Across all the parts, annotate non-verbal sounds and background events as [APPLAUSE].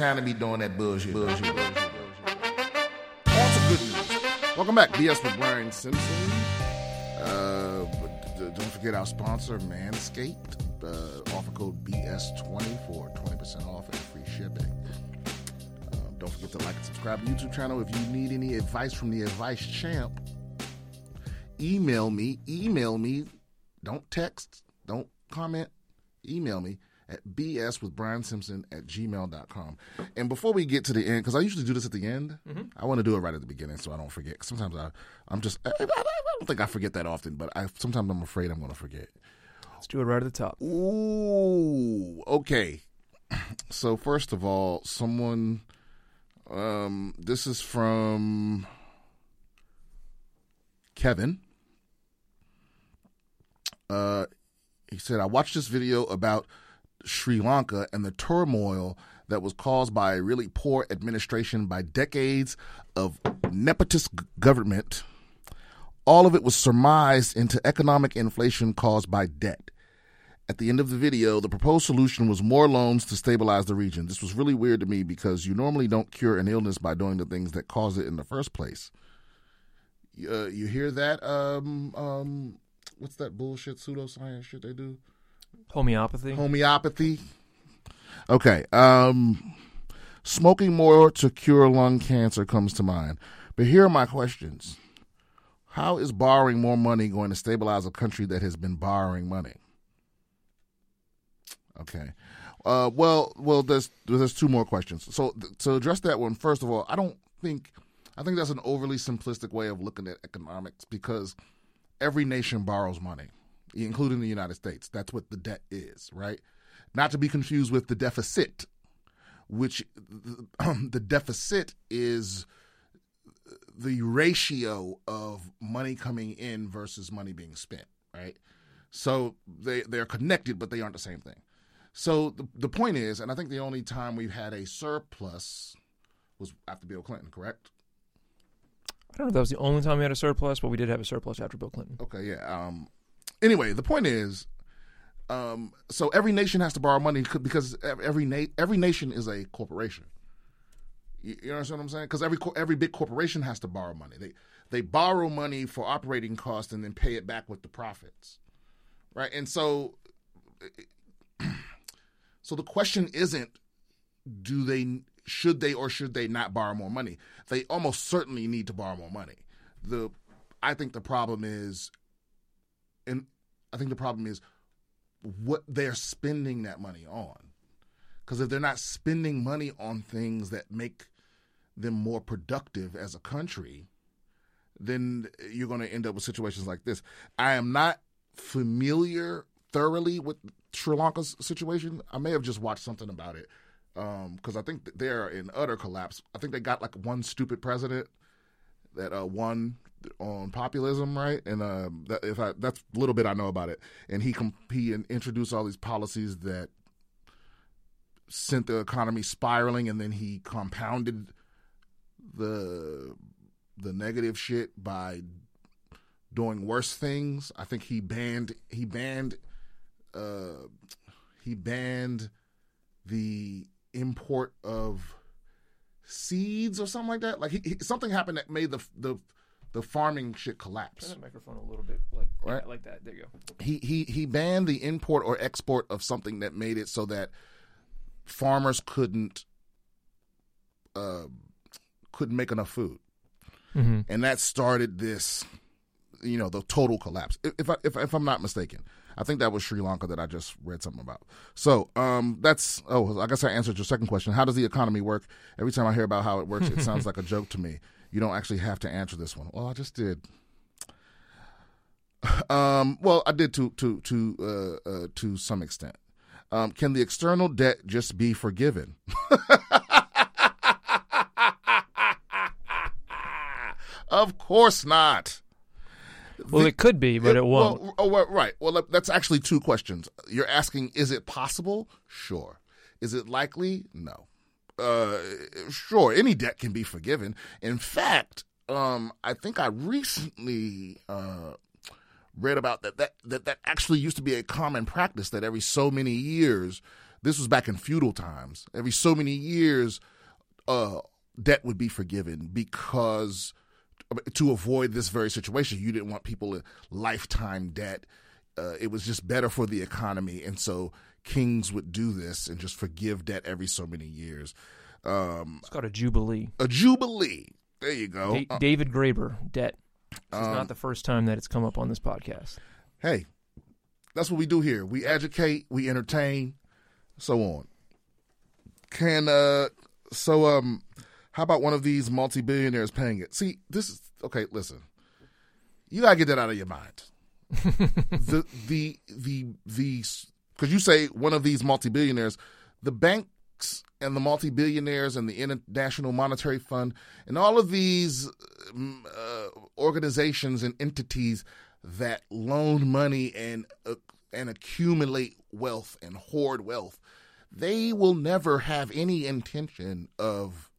Time to be doing that bullshit. bullshit, bullshit, bullshit. On good news. Welcome back, BS with Brian Simpson. Uh, but don't forget our sponsor, Manscaped. Uh, offer code BS20 for 20% off and free shipping. Uh, don't forget to like and subscribe to the YouTube channel. If you need any advice from the advice champ, email me. Email me. Don't text. Don't comment. Email me at bs with brian simpson at gmail.com and before we get to the end because i usually do this at the end i want to do it right at the beginning so i don't forget sometimes i i'm just I don't think i forget that often but i sometimes i'm afraid i'm going to forget Let's do it right at the top. Ooh, okay. [CLEARS THROAT] So first of all, someone um this is from Kevin. Uh he said I watched this video about Sri Lanka and the turmoil that was caused by a really poor administration by decades of nepotist government. All of it was surmised into economic inflation caused by debt. At the end of the video, the proposed solution was more loans to stabilize the region. This was really weird to me because you normally don't cure an illness by doing the things that cause it in the first place. Uh, you hear that? Um, um, what's that bullshit pseudoscience shit they do? Homeopathy. Homeopathy. Okay. Um, smoking more to cure lung cancer comes to mind. But here are my questions. How is borrowing more money going to stabilize a country that has been borrowing money? Okay. Uh, well, well, there's there's two more questions. So to address that one, first of all, I don't think I think that's an overly simplistic way of looking at economics because every nation borrows money, including the United States. That's what the debt is, right? Not to be confused with the deficit, which [CLEARS THROAT] the deficit is the ratio of money coming in versus money being spent, right? So they they're connected, but they aren't the same thing. So the the point is, and I think the only time we've had a surplus was after Bill Clinton, correct? I don't know if that was the only time we had a surplus, but we did have a surplus after Bill Clinton. Okay, yeah. Um, anyway, the point is, um, so every nation has to borrow money because every na- every nation is a corporation. You, you understand what I'm saying? Because every every big corporation has to borrow money. They they borrow money for operating costs and then pay it back with the profits, right? And so, [CLEARS THROAT] so the question isn't do they should they or should they not borrow more money? They almost certainly need to borrow more money. The I think the problem is, and I think the problem is what they're spending that money on. Because if they're not spending money on things that make them more productive as a country, then you're going to end up with situations like this. I am not familiar thoroughly with Sri Lanka's situation. I may have just watched something about it because I think they're in utter collapse. I think they got like one stupid president that uh, won on populism, right? And uh, that, if I, that's a little bit I know about it. And he he introduced all these policies that sent the economy spiraling, and then he compounded the the negative shit by doing worse things. I think he banned he banned uh, he banned the import of seeds or something like that. Like he, he, something happened that made the the the farming shit collapse. Turn that microphone a little bit like Right. like that. There you go. He he he banned the import or export of something that made it so that farmers couldn't uh couldn't make enough food. Mm-hmm. and that started this, you know, the total collapse. If if, I, if if I'm not mistaken, I think that was Sri Lanka that I just read something about. So um, that's oh, I guess I answered your second question. How does the economy work? Every time I hear about how it works, it [LAUGHS] sounds like a joke to me. You don't actually have to answer this one. Well, I just did. [SIGHS] Um, well, I did to to to uh, uh, to some extent. Um, can the external debt just be forgiven? [LAUGHS] of course not. Well, it could be, but it, won't. Well, oh, well, right. Well, that's actually two questions. You're asking, is it possible? Sure. Is it likely? No. Uh, sure, any debt can be forgiven. In fact, um, I think I recently uh, read about that, that that that actually used to be a common practice that every so many years This was back in feudal times. Every so many years, uh, debt would be forgiven because to avoid this very situation, you didn't want people in lifetime debt. Uh, it was just better for the economy, and so kings would do this and just forgive debt every so many years. Um, It's called a jubilee. a jubilee. There you go. Da- Uh, David Graeber, debt. This is Um, not the first time that it's come up on this podcast. hey, that's what we do here. We educate, we entertain, so on. Can uh so um how about one of these multi billionaires paying it? See, this is okay, listen. You gotta get that out of your mind. [LAUGHS] the the the the because you say one of these multi billionaires, the banks and the multi billionaires and the International Monetary Fund and all of these um, uh, organizations and entities that loan money and uh, and accumulate wealth and hoard wealth, they will never have any intention of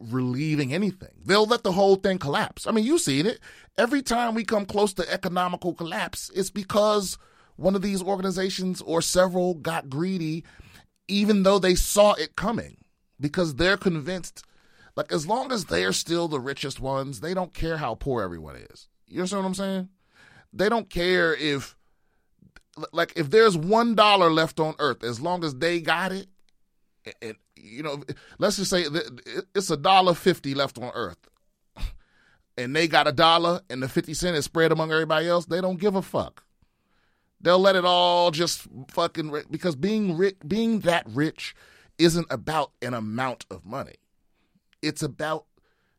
relieving anything. They'll let the whole thing collapse. I mean, you've seen it. Every time we come close to economical collapse, it's because one of these organizations or several got greedy, even though they saw it coming, because they're convinced. Like, as long as they're still the richest ones, they don't care how poor everyone is. You understand what I'm saying? They don't care if, like, if there's one dollar left on Earth, as long as they got it, and you know, let's just say it's a dollar fifty left on Earth, and they got a dollar, and the fifty cent is spread among everybody else. They don't give a fuck. They'll let it all just fucking because being rich, being that rich, isn't about an amount of money. It's about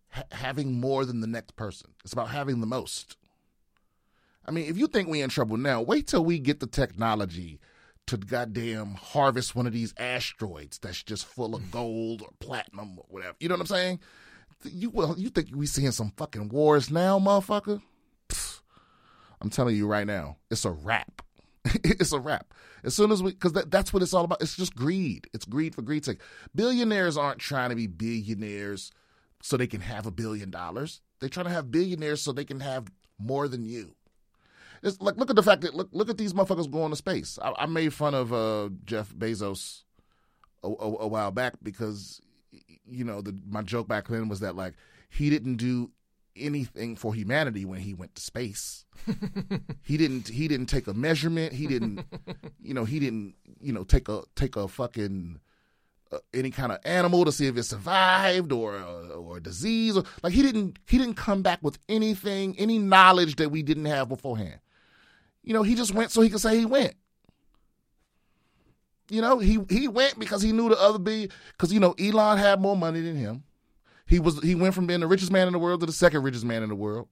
ha- having more than the next person. It's about having the most. I mean, if you think we in trouble now, wait till we get the technology to goddamn harvest one of these asteroids that's just full of gold or platinum or whatever. You know what I'm saying? You well, you think we seeing some fucking wars now, motherfucker? Pfft. I'm telling you right now, it's a wrap. [LAUGHS] it's a wrap. As soon as we, because that, that's what it's all about. It's just greed. It's greed for greed's sake. Billionaires aren't trying to be billionaires so they can have a billion dollars. They're trying to have billionaires so they can have more than you. It's like look at the fact that look look at these motherfuckers going to space. I, I made fun of uh, Jeff Bezos a, a, a while back because you know the, my joke back then was that like he didn't do anything for humanity when he went to space. [LAUGHS] he didn't he didn't take a measurement. He didn't [LAUGHS] you know he didn't you know take a take a fucking uh, any kind of animal to see if it survived or uh, or a disease or like he didn't he didn't come back with anything any knowledge that we didn't have beforehand. You know, he just went so he could say he went. You know, he he went because he knew the other be because you know Elon had more money than him. He was he went from being the richest man in the world to the second richest man in the world,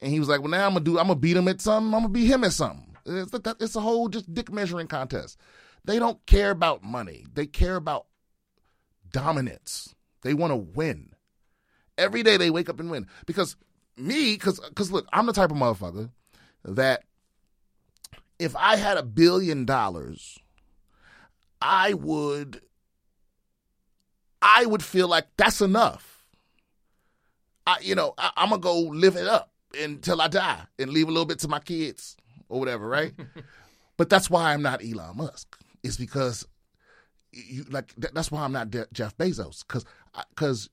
and he was like, "Well, now I'm gonna do I'm gonna beat him at something. I'm gonna beat him at something." It's, it's a whole just dick measuring contest. They don't care about money. They care about dominance. They want to win. Every day they wake up and win because me because because look, I'm the type of motherfucker that if I had a billion dollars, I would I would feel like that's enough. I you know, I, I'm gonna go live it up until I die and leave a little bit to my kids or whatever, right? [LAUGHS] but that's why I'm not Elon Musk. It's because you like that's why I'm not De- Jeff Bezos because because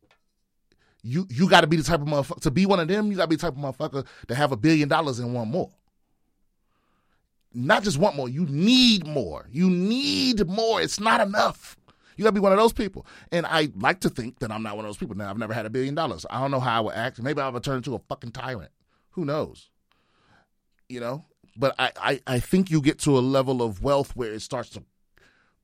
you you got to be the type of motherfucker to be one of them. You got to be the type of motherfucker to have a billion dollars and one more. Not just want more, you need more. You need more. It's not enough. You got to be one of those people. And I like to think that I'm not one of those people. Now I've never had a billion dollars. I don't know how I would act. Maybe I would turn into a fucking tyrant. Who knows? You know. But I, I, I think you get to a level of wealth where it starts to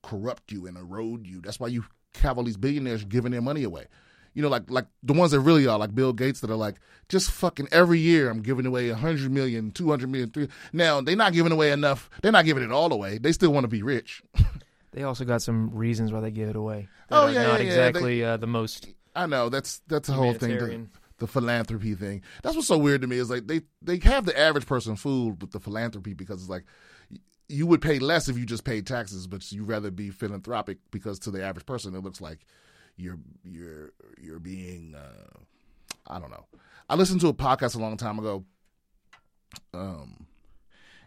corrupt you and erode you. That's why you have all these billionaires giving their money away. You know, like like the ones that really are, like Bill Gates, that are like, just fucking every year I'm giving away 100 million, 200 million, three. Now, they're not giving away enough. They're not giving it all away. They still want to be rich. [LAUGHS] They also got some reasons why they give it away. Oh, yeah, not yeah, yeah. exactly uh, the most. I know that's that's the whole thing. The, the philanthropy thing. That's what's so weird to me is like they they have the average person fooled with the philanthropy because it's like you would pay less if you just paid taxes, but you'd rather be philanthropic because to the average person it looks like you're you're you're being uh, I don't know. I listened to a podcast a long time ago, um,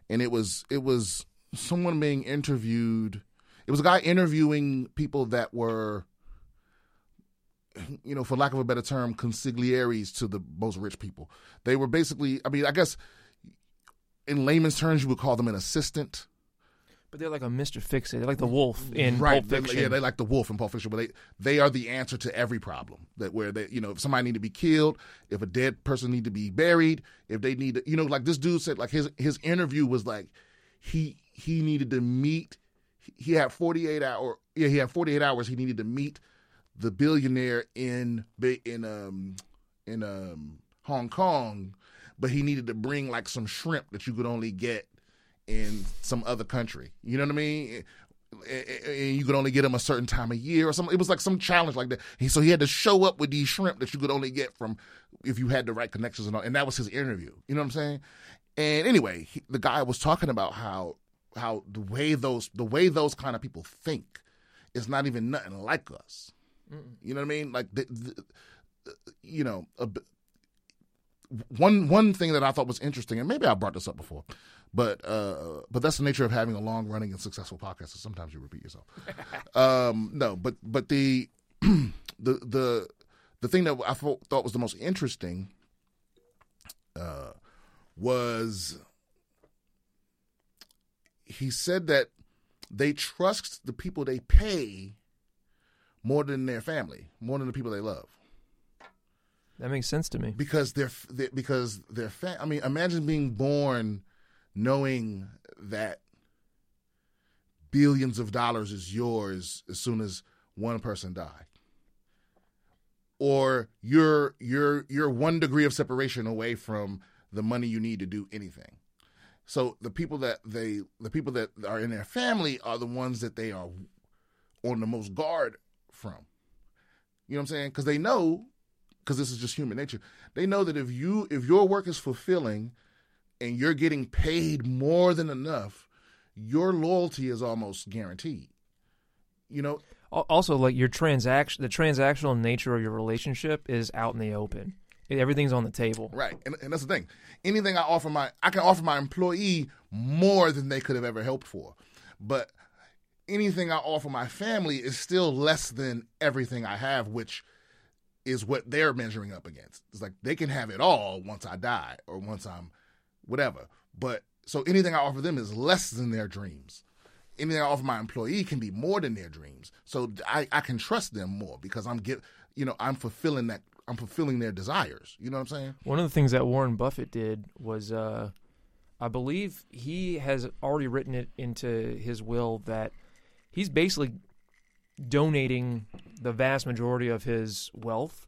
and it was it was someone being interviewed. It was a guy interviewing people that were, you know, for lack of a better term, consiglieres to the most rich people. They were basically, I mean, I guess in layman's terms, you would call them an assistant. But they're like a Mr. Fix It. They're like the wolf in right. Pulp They- Fiction. yeah, they like the wolf in Pulp Fiction, but they they are the answer to every problem. That where they, you know, if somebody need to be killed, if a dead person need to be buried, if they need, to, you know, like this dude said, like his his interview was like he he needed to meet. He had forty eight hour. Yeah, he had forty eight hours. He needed to meet the billionaire in in um in um Hong Kong, but he needed to bring like some shrimp that you could only get in some other country. You know what I mean? And you could only get them a certain time of year or something. It was like some challenge like that. So he had to show up with these shrimp that you could only get from if you had the right connections and all. And that was his interview. You know what I'm saying? And anyway, he, the guy was talking about how how the way those the way those kind of people think is not even nothing like us. You know what I mean? Like the, the, you know, a, one one thing that I thought was interesting, and maybe I brought this up before, but uh, but that's the nature of having a long running and successful podcast. So sometimes you repeat yourself. [LAUGHS] um, no, but but the [CLEARS THROAT] the the the thing that I thought thought was the most interesting uh, was he said that they trust the people they pay more than their family, more than the people they love that makes sense to me. because they're, they because they're fa- I mean, imagine being born knowing that billions of dollars is yours as soon as one person died, or you're you're you're one degree of separation away from the money you need to do anything. So the people that they the people that are in their family are the ones that they are on the most guard from. You know what I'm saying? Because they know because this is just human nature. They know that if you if your work is fulfilling and you're getting paid more than enough, your loyalty is almost guaranteed. You know, Also, like your transaction, the transactional nature of your relationship is out in the open. Everything's on the table. right? And, and that's the thing. Anything I offer my I can offer my employee more than they could have ever hoped for. But anything I offer my family is still less than everything I have, which is what they're measuring up against. It's like they can have it all once I die or once I'm whatever. But so anything I offer them is less than their dreams. Anything I offer my employee can be more than their dreams. So I, I can trust them more because I'm get you know, I'm fulfilling that I'm fulfilling their desires. You know what I'm saying? One of the things that Warren Buffett did was, uh, I believe he has already written it into his will that he's basically donating the vast majority of his wealth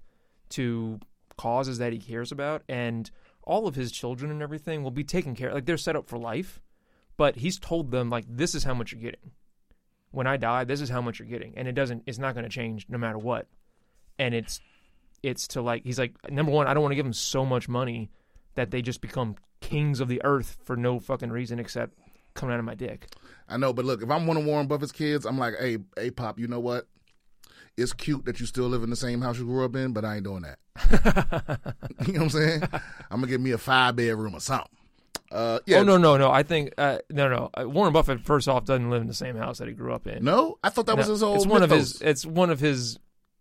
to causes that he cares about, and all of his children and everything will be taken care. Of. Like they're set up for life, but he's told them like this is how much you're getting. When I die, this is how much you're getting, and it doesn't. It's not going to change no matter what. And it's it's to like he's like number one. I don't want to give them so much money that they just become kings of the earth for no fucking reason except coming out of my dick. I know, but look, if I'm one of Warren Buffett's kids, I'm like, hey, hey, pop, you know what? It's cute that you still live in the same house you grew up in, but I ain't doing that. [LAUGHS] you know what I'm saying? I'm gonna give me a five bedroom or something. Uh, yeah. Oh no no no! I think uh, no no. Uh, Warren Buffett first off doesn't live in the same house that he grew up in. No, I thought that was his whole. It's one of his. It's one of his.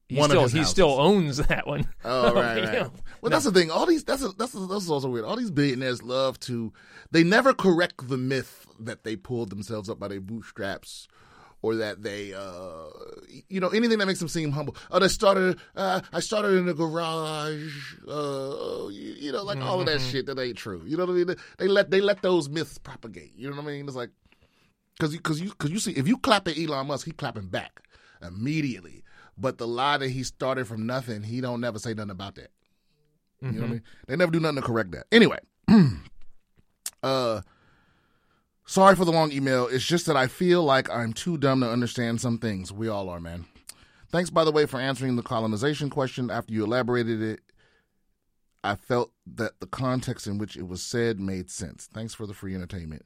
He One still he houses. still owns that one. Oh [LAUGHS] right, right. know, Well, that's the thing. All these that's that's that's also weird. All these billionaires love to. They never correct the myth that they pulled themselves up by their bootstraps, or that they, uh, you know, anything that makes them seem humble. Oh, they started. Uh, I started in the garage. Uh, you, you know, like all of that shit that ain't true. You know what I mean? They, they let they let those myths propagate. You know what I mean? It's like because you because you because you see if you clap at Elon Musk, he clapping back immediately. But the lie that he started from nothing, he don't never say nothing about that. You know what I mean? They never do nothing to correct that. Anyway, [CLEARS THROAT] uh, sorry for the long email. It's just that I feel like I'm too dumb to understand some things. We all are, man. Thanks, by the way, for answering the colonization question. After you elaborated it, I felt that the context in which it was said made sense. Thanks for the free entertainment,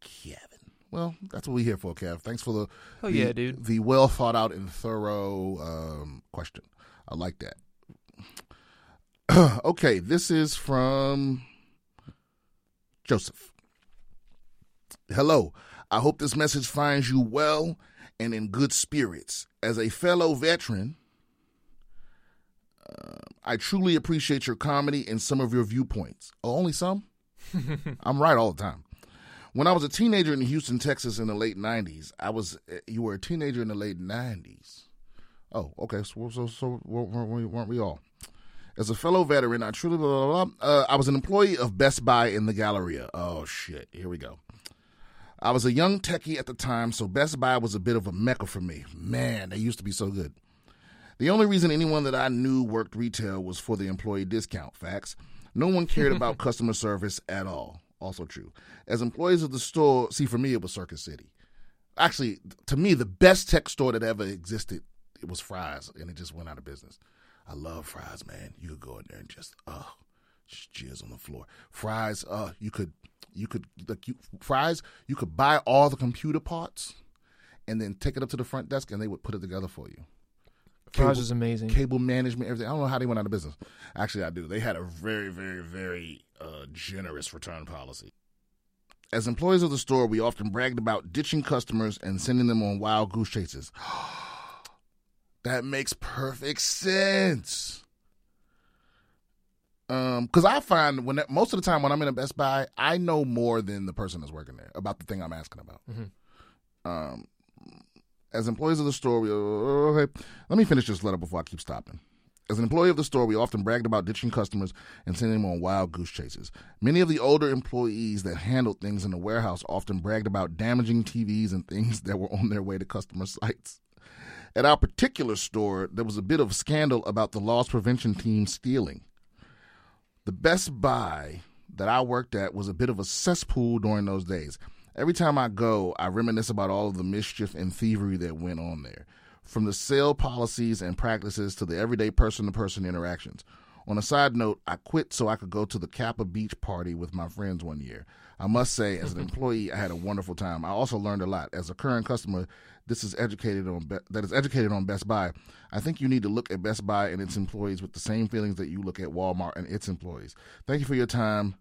Kevin. Well, that's what we're here for, Kev. Thanks for the Oh the- yeah, dude. the well thought out and thorough um, question. I like that. [CLEARS THROAT] okay, this is from Joseph. Hello. I hope this message finds you well and in good spirits. As a fellow veteran, uh, I truly appreciate your comedy and some of your viewpoints. Oh, only some? [LAUGHS] I'm right all the time. When I was a teenager in Houston, Texas in the late 90s, I was, uh, you were a teenager in the late 90s. Oh, okay. So, so, so weren't we, weren't we all? As a fellow veteran, I truly, blah, blah, blah, uh, I was an employee of Best Buy in the Galleria. Oh, shit. Here we go. I was a young techie at the time, so Best Buy was a bit of a mecca for me. Man, they used to be so good. The only reason anyone that I knew worked retail was for the employee discount. Facts. No one cared about [LAUGHS] customer service at all. Also true. As employees of the store, see, for me, it was Circuit City. Actually, to me, the best tech store that ever existed, it was Fry's, and it just went out of business. I love Fry's, man. You could go in there and just, uh, just jizz on the floor. Fry's, uh, you could, you could, like, you, Fry's, you could buy all the computer parts and then take it up to the front desk and they would put it together for you. Fry's was amazing. Cable management, everything. I don't know how they went out of business. Actually, I do. They had a very, very, very uh, generous return policy. As employees of the store, we often bragged about ditching customers and sending them on wild goose chases. [GASPS] that makes perfect sense. Um, because I find when most of the time when I'm in a Best Buy, I know more than the person that's working there about the thing I'm asking about. Mm-hmm. Um, as employees of the store, we, uh, okay, let me finish this letter before I keep stopping. As an employee of the store, we often bragged about ditching customers and sending them on wild goose chases. Many of the older employees that handled things in the warehouse often bragged about damaging TVs and things [LAUGHS] that were on their way to customer sites. At our particular store, there was a bit of scandal about the loss prevention team stealing. The Best Buy that I worked at was a bit of a cesspool during those days. Every time I go, I reminisce about all of the mischief and thievery that went on there, from the sale policies and practices to the everyday person to person interactions. On a side note, I quit so I could go to the Kappa Beach party with my friends one year. I must say, as an [LAUGHS] employee, I had a wonderful time. I also learned a lot. As a current customer, this is educated on Be- that is educated on Best Buy. I think you need to look at Best Buy and its employees with the same feelings that you look at Walmart and its employees. Thank you for your time,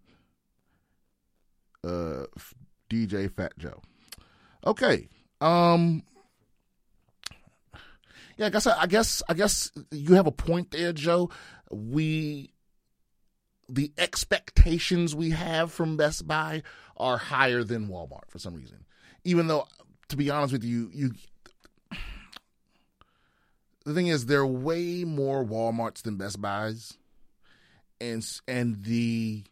uh, DJ Fat Joe. Okay. Um Yeah, I guess I guess I guess you have a point there, Joe. We the expectations we have from Best Buy are higher than Walmart for some reason. Even though to be honest with you, you the thing is there are way more Walmarts than Best Buys. And and the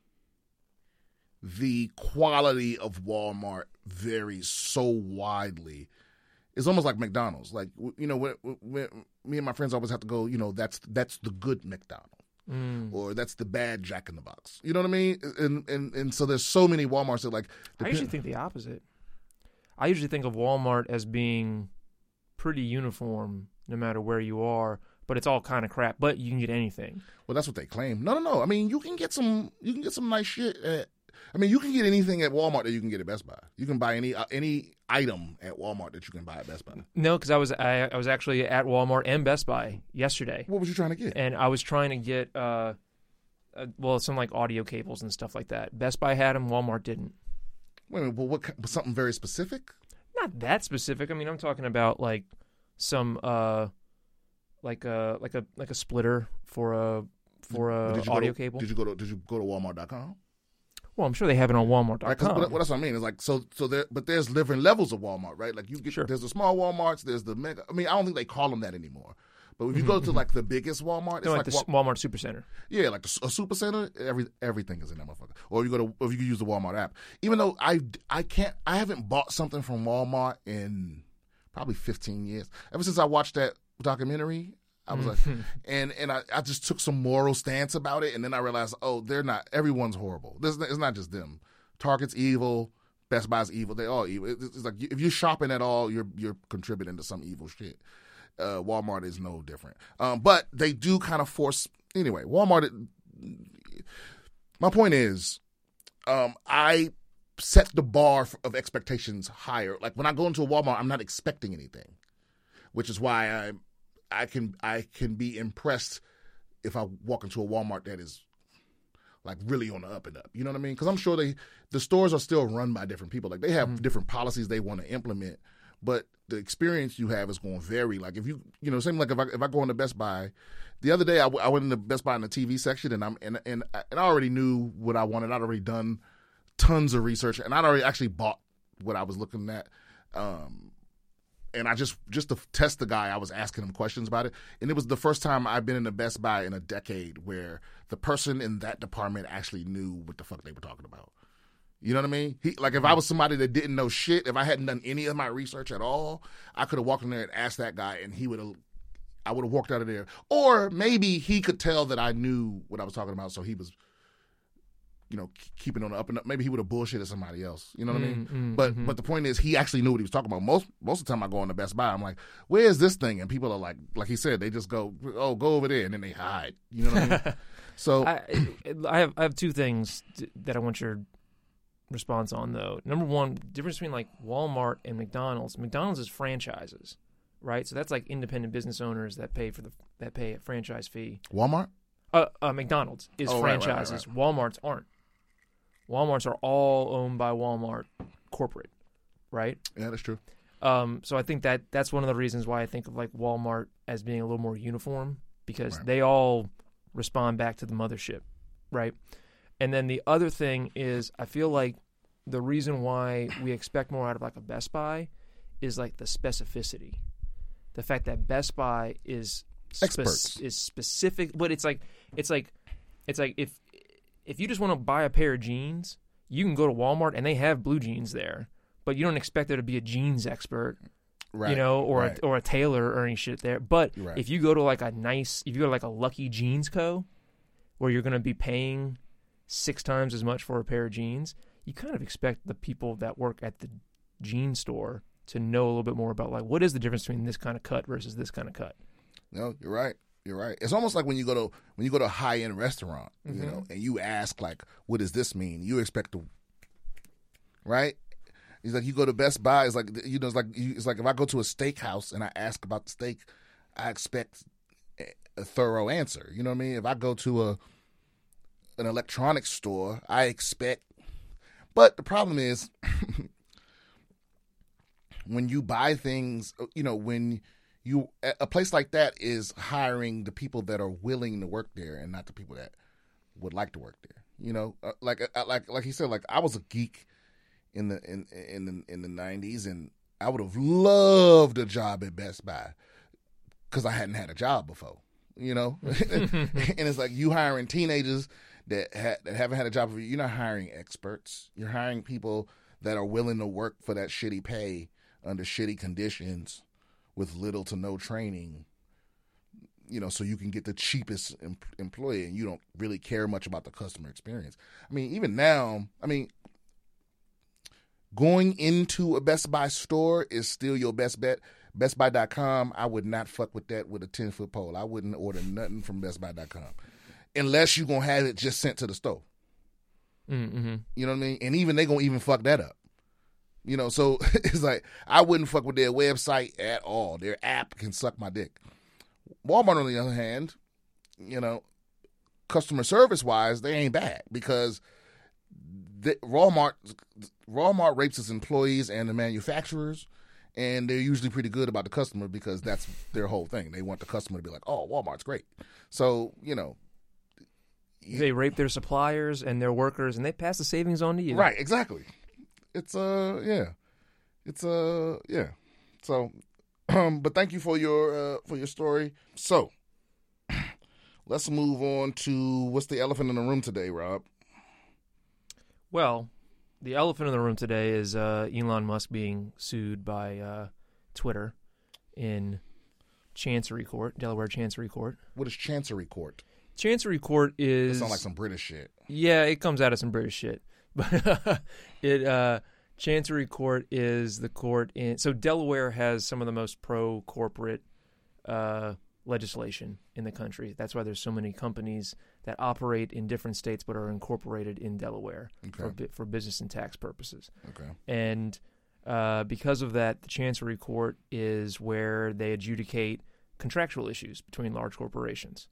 the quality of Walmart varies so widely. It's almost like McDonald's. Like you know, when, when, me and my friends always have to go. You know, that's that's the good McDonald's, Mm. or that's the bad Jack in the Box. You know what I mean? And and and so there's so many WalMarts that like. I usually think the opposite. I usually think of Walmart as being pretty uniform no matter where you are, but it's all kind of crap. But you can get anything. Well, that's what they claim. No, no, no. I mean, you can get some. You can get some nice shit. At, I mean, you can get anything at Walmart that you can get at Best Buy. You can buy any uh, any item at Walmart that you can buy at Best Buy. No, because I was I, I was actually at Walmart and Best Buy yesterday, What was you trying to get? and I was trying to get uh, uh well some like audio cables and stuff like that. Best Buy had them, Walmart didn't. Wait a minute. Well, what? Something very specific? Not that specific. I mean, I'm talking about like some uh like a like a like a splitter for a for a Did you go audio to- cable. Did you go to Did you go to Walmart.com? Well, I'm sure they have it on Walmart.com. Right, but that's what I mean. It's like so, so there, but there's different levels of Walmart, right? Like you get Sure. there's the small WalMarts, there's the mega. I mean, I don't think they call them that anymore. But if you go to mm-hmm, like mm-hmm. the biggest Walmart, it's No, like, the Wa- s- Walmart Supercenter. yeah, like a, a super center. Every everything is in that motherfucker. Or you go to, if you use the Walmart app. Even though I I can't, I haven't bought something from Walmart in probably 15 years. Ever since I watched that documentary, I was like, and and I, I just took some moral stance about it, and then I realized, oh, they're not. Everyone's horrible. This it's not just them. Target's evil. Best Buy's evil. They all evil. It's, it's like if you're shopping at all, you're you're contributing to some evil shit. Uh, Walmart is no different. Um, but they do kind of force. Anyway, Walmart. My point is, um, I set the bar of expectations higher. Like when I go into a Walmart, I'm not expecting anything, which is why I I can I can be impressed if I walk into a Walmart that is like really on the up and up. You know what I mean? Because I'm sure they the stores are still run by different people. Like they have different policies they want to implement, but the experience you have is going to vary. Like if you, you know, same like if I if I go into Best Buy, the other day I, w- I went into Best Buy in the TV section and I'm and and and I already knew what I wanted. I'd already done tons of research and I'd already actually bought what I was looking at. Um, and I just just to test the guy, I was asking him questions about it, and it was the first time I've been in a Best Buy in a decade where the person in that department actually knew what the fuck they were talking about. You know what I mean? He, like if I was somebody that didn't know shit, if I hadn't done any of my research at all, I could have walked in there and asked that guy, and he would have. I would have walked out of there, or maybe he could tell that I knew what I was talking about, so he was, you know, keeping on the up and up. Maybe he would have bullshitted somebody else. You know what I mean? Mm, mm, But mhm. but the point is, he actually knew what he was talking about. Most most of the time, I go on the Best Buy, I'm like, "Where is this thing?" And people are like, like he said, they just go, "Oh, go over there," and then they hide. You know what I mean? [LAUGHS] So I, I have I have two things that I want your response on though. Number one, difference between like Walmart and McDonald's. McDonald's is franchises, right? So that's like independent business owners that pay for the that pay a franchise fee. Walmart. Uh, uh McDonald's is Oh, right, right, right, franchises. Walmart's aren't. Walmart's are all owned by Walmart corporate, right? Yeah, that's true. Um, so I think that that's one of the reasons why I think of like Walmart as being a little more uniform because Right. they all respond back to the mothership, right? And then the other thing is I feel like the reason why we expect more out of like a Best Buy is like the specificity. The fact that Best Buy is Experts. is specific, but it's like it's like it's like if if you just want to buy a pair of jeans, you can go to Walmart and they have blue jeans there, but you don't expect there to be a jeans expert, Right. you know, or right. a, or a tailor or any shit there. But right. if you go to like a nice, if you go to like a Lucky Jeans Co, where you're going to be paying six times as much for a pair of jeans, you kind of expect the people that work at the jean store to know a little bit more about like what is the difference between this kind of cut versus this kind of cut. No, you're right. You're right. It's almost like when you go to when you go to a high end restaurant, you Mhm. know, and you ask like, "What does this mean?" You expect to, right? He's like, you go to Best Buy. It's like you know, it's like you, it's like if I go to a steakhouse and I ask about the steak, I expect a- a thorough answer. You know what I mean? If I go to a an electronics store, I expect. But the problem is, [LAUGHS] when you buy things, you know, when you a place like that is hiring the people that are willing to work there and not the people that would like to work there. You know, Uh, like uh, like like he said, like I was a geek in the in in the in the nineties, and I would have loved a job at Best Buy because I hadn't had a job before. You know, [LAUGHS] [LAUGHS] and it's like you hiring teenagers that ha- that haven't had a job before. You're not hiring experts. You're hiring people that are willing to work for that shitty pay under shitty conditions with little to no training you know so you can get the cheapest em- employee and you don't really care much about the customer experience i mean even now i mean going into a best buy store is still your best bet bestbuy.com i would not fuck with that with a 10 foot pole i wouldn't order nothing from bestbuy.com unless you're gonna have it just sent to the store Mm-hmm. you know what I mean? And even they gonna even fuck that up. You know, so [LAUGHS] it's like I wouldn't fuck with their website at all. Their app can suck my dick. Walmart, on the other hand, you know, customer service wise, they ain't bad because the, Walmart Walmart rapes its employees and the manufacturers, and they're usually pretty good about the customer because that's their whole thing. They want the customer to be like, "Oh, Walmart's great." So you know, They rape their suppliers and their workers, and they pass the savings on to you. Right, exactly. It's uh yeah. It's uh yeah. So [CLEARS THROAT] um but thank you for your uh for your story. So [CLEARS THROAT] let's move on to what's the elephant in the room today, Rob? Well, the elephant in the room today is uh, Elon Musk being sued by uh, Twitter in Chancery Court, Delaware Chancery Court. What is Chancery Court? Chancery Court is sounds like some British shit. yeah, it comes out of some British shit, but [LAUGHS] it uh, Chancery Court is the court in so Delaware has some of the most pro corporate uh, legislation in the country. That's why there's so many companies that operate in different states but are incorporated in Delaware for Okay. bu- for business and tax purposes. Okay. And uh, because of that, the Chancery Court is where they adjudicate contractual issues between large corporations.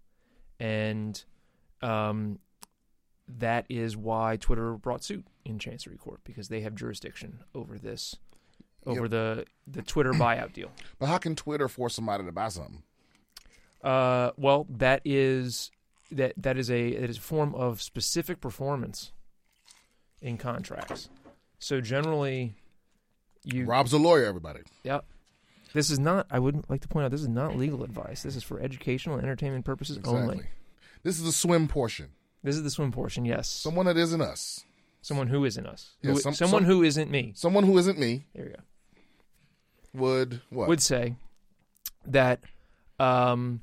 And um, that is why Twitter brought suit in Chancery Court because they have jurisdiction over this over Yep. the the Twitter [CLEARS THROAT] buyout deal. But how can Twitter force somebody to buy something? Uh, well, that is that that is a it is a form of specific performance in contracts. So generally, you Rob's a lawyer, everybody. Yep. This is not. I would like to point out this is not legal advice. This is for educational and entertainment purposes Exactly. only. This is the swim portion. This is the swim portion. Yes, Someone that isn't us. someone who isn't us. Yeah, Who- some- someone some- who isn't me. Someone who isn't me There you go. would what? would say that um,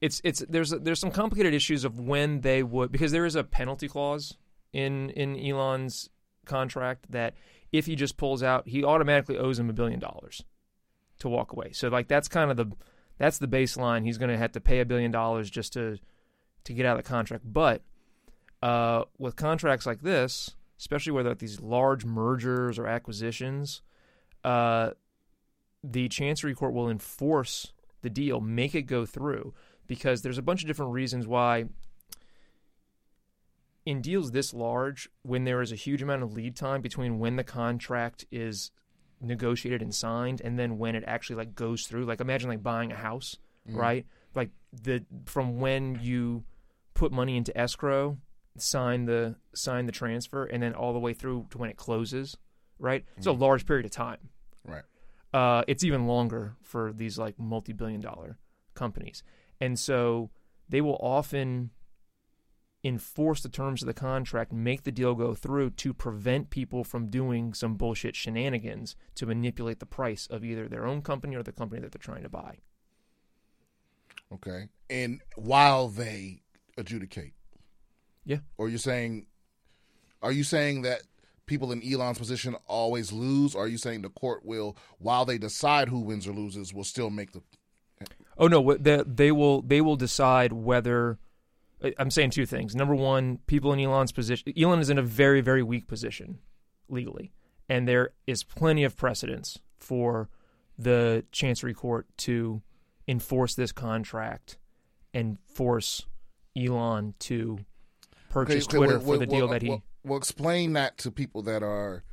it's it's there's there's some complicated issues of when they would because there is a penalty clause in in Elon's contract that if he just pulls out, he automatically owes him a billion dollars to walk away. So like that's kind of the that's the baseline. He's going to have to pay a billion dollars just to to get out of the contract. But uh, with contracts like this, especially where there are these large mergers or acquisitions, uh, the Chancery Court will enforce the deal, make it go through, because there's a bunch of different reasons why. In deals this large, when there is a huge amount of lead time between when the contract is negotiated and signed and then when it actually like goes through, like imagine like buying a house, Mm. right? Like the from when you put money into escrow, sign the sign the transfer, and then all the way through to when it closes, right? It's a large period of time. Right. Uh, it's even longer for these like multi-billion dollar companies, and so they will often enforce the terms of the contract, make the deal go through to prevent people from doing some bullshit shenanigans to manipulate the price of either their own company or the company that they're trying to buy. Okay. And while they adjudicate. Yeah. Or you're saying are you saying that people in Elon's position always lose? Or are you saying the court will, while they decide who wins or loses, will still make the Oh no, they, they will they will decide whether. I'm saying two things. Number one, people in Elon's position. Elon is in a very very weak position legally, and there is plenty of precedence for the Chancery Court to enforce this contract and force Elon to purchase Okay, okay, Twitter well, for the well, deal well, that he. Well, well, explain that to people that are,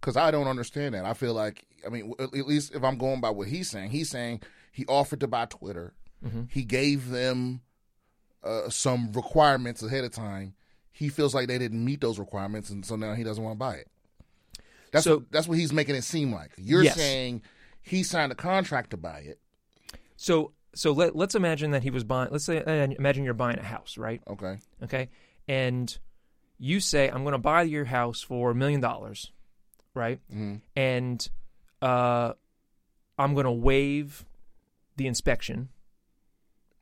because I don't understand that. I feel like, I mean, at least if I'm going by what he's saying, he's saying he offered to buy Twitter. Mhm. He gave them uh, some requirements ahead of time. He feels like they didn't meet those requirements, and so now he doesn't want to buy it. That's So- what, that's what he's making it seem like. You're Yes. saying he signed a contract to buy it. So so let let's imagine that he was buying. Let's say uh, imagine you're buying a house, right? Okay. okay and you say i'm going to buy your house for a million dollars right? Hmm and uh, i'm going to waive the inspection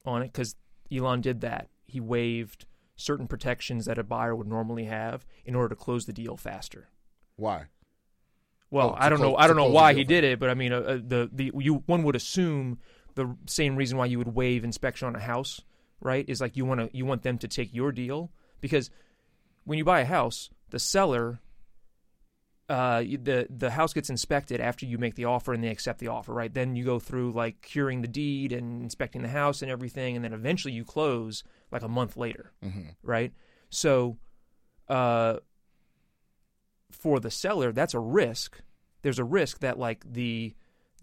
on it because elon did that. He waived certain protections that a buyer would normally have in order to close the deal faster. Why? well Oh, i don't know i don't know why he did it but i mean uh, uh, the the you one would assume the same reason why you would waive inspection on a house right is like you want to you want them to take your deal because when you buy a house the seller uh the the house gets inspected after you make the offer and they accept the offer right then you go through like curing the deed and inspecting the house and everything and then eventually you close like a month later hmm right? So, uh, for the seller, that's a risk. There's a risk that like the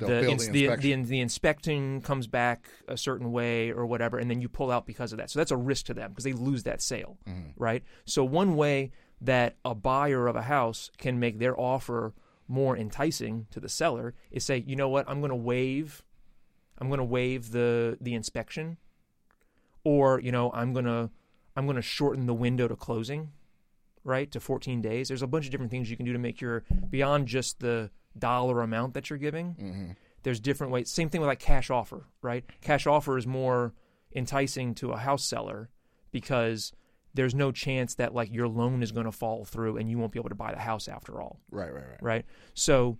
the, ins- the the, the inspecting comes back a certain way or whatever, and then you pull out because of that. So that's a risk to them because they lose that sale, Mhm. right? So one way that a buyer of a house can make their offer more enticing to the seller is say, you know what, I'm going to waive, I'm going to waive the the inspection, or you know, I'm gonna I'm going to shorten the window to closing, right, to 14 days. There's a bunch of different things you can do to make your beyond just the dollar amount that you're giving. hmm There's different ways. Same thing with like cash offer, right? Cash offer is more enticing to a house seller because there's no chance that like your loan is going to fall through and you won't be able to buy the house after all, Right, right, right. right? So,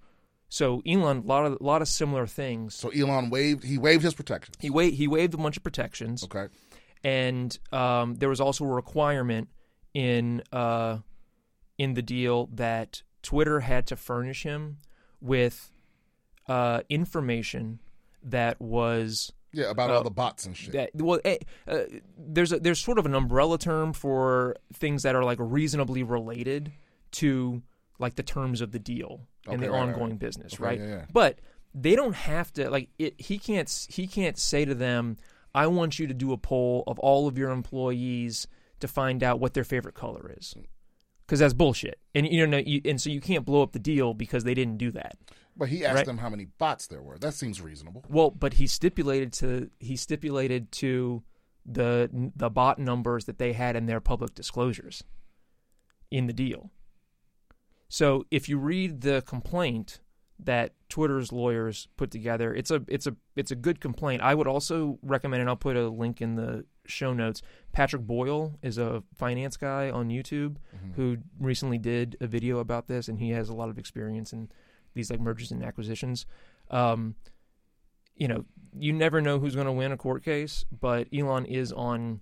so Elon, a lot of a lot of similar things. So Elon waived. He waived his protections. He wa- he waived a bunch of protections. Okay. and um, there was also a requirement in uh, in the deal that Twitter had to furnish him with uh, information that was Yeah, about Uh, all the bots and shit. that well eh, uh, there's a, there's sort of an umbrella term for things that are like reasonably related to like the terms of the deal Okay, the right, right, ongoing right. business, Okay, right? yeah, yeah. But they don't have to like it. He can't. He can't say to them, "I want you to do a poll of all of your employees to find out what their favorite color is," because that's bullshit. And you know, you, and so you can't blow up the deal because they didn't do that. But he asked Right. them how many bots there were. That seems reasonable. Well, but he stipulated to he stipulated to the the bot numbers that they had in their public disclosures in the deal. So if you read the complaint that Twitter's lawyers put together, it's a it's a it's a good complaint. I would also recommend, and I'll put a link in the show notes. Patrick Boyle is a finance guy on YouTube who recently did a video about this, and he has a lot of experience in these like mergers and acquisitions. Um, you know, you never know who's going to win a court case, but Elon is on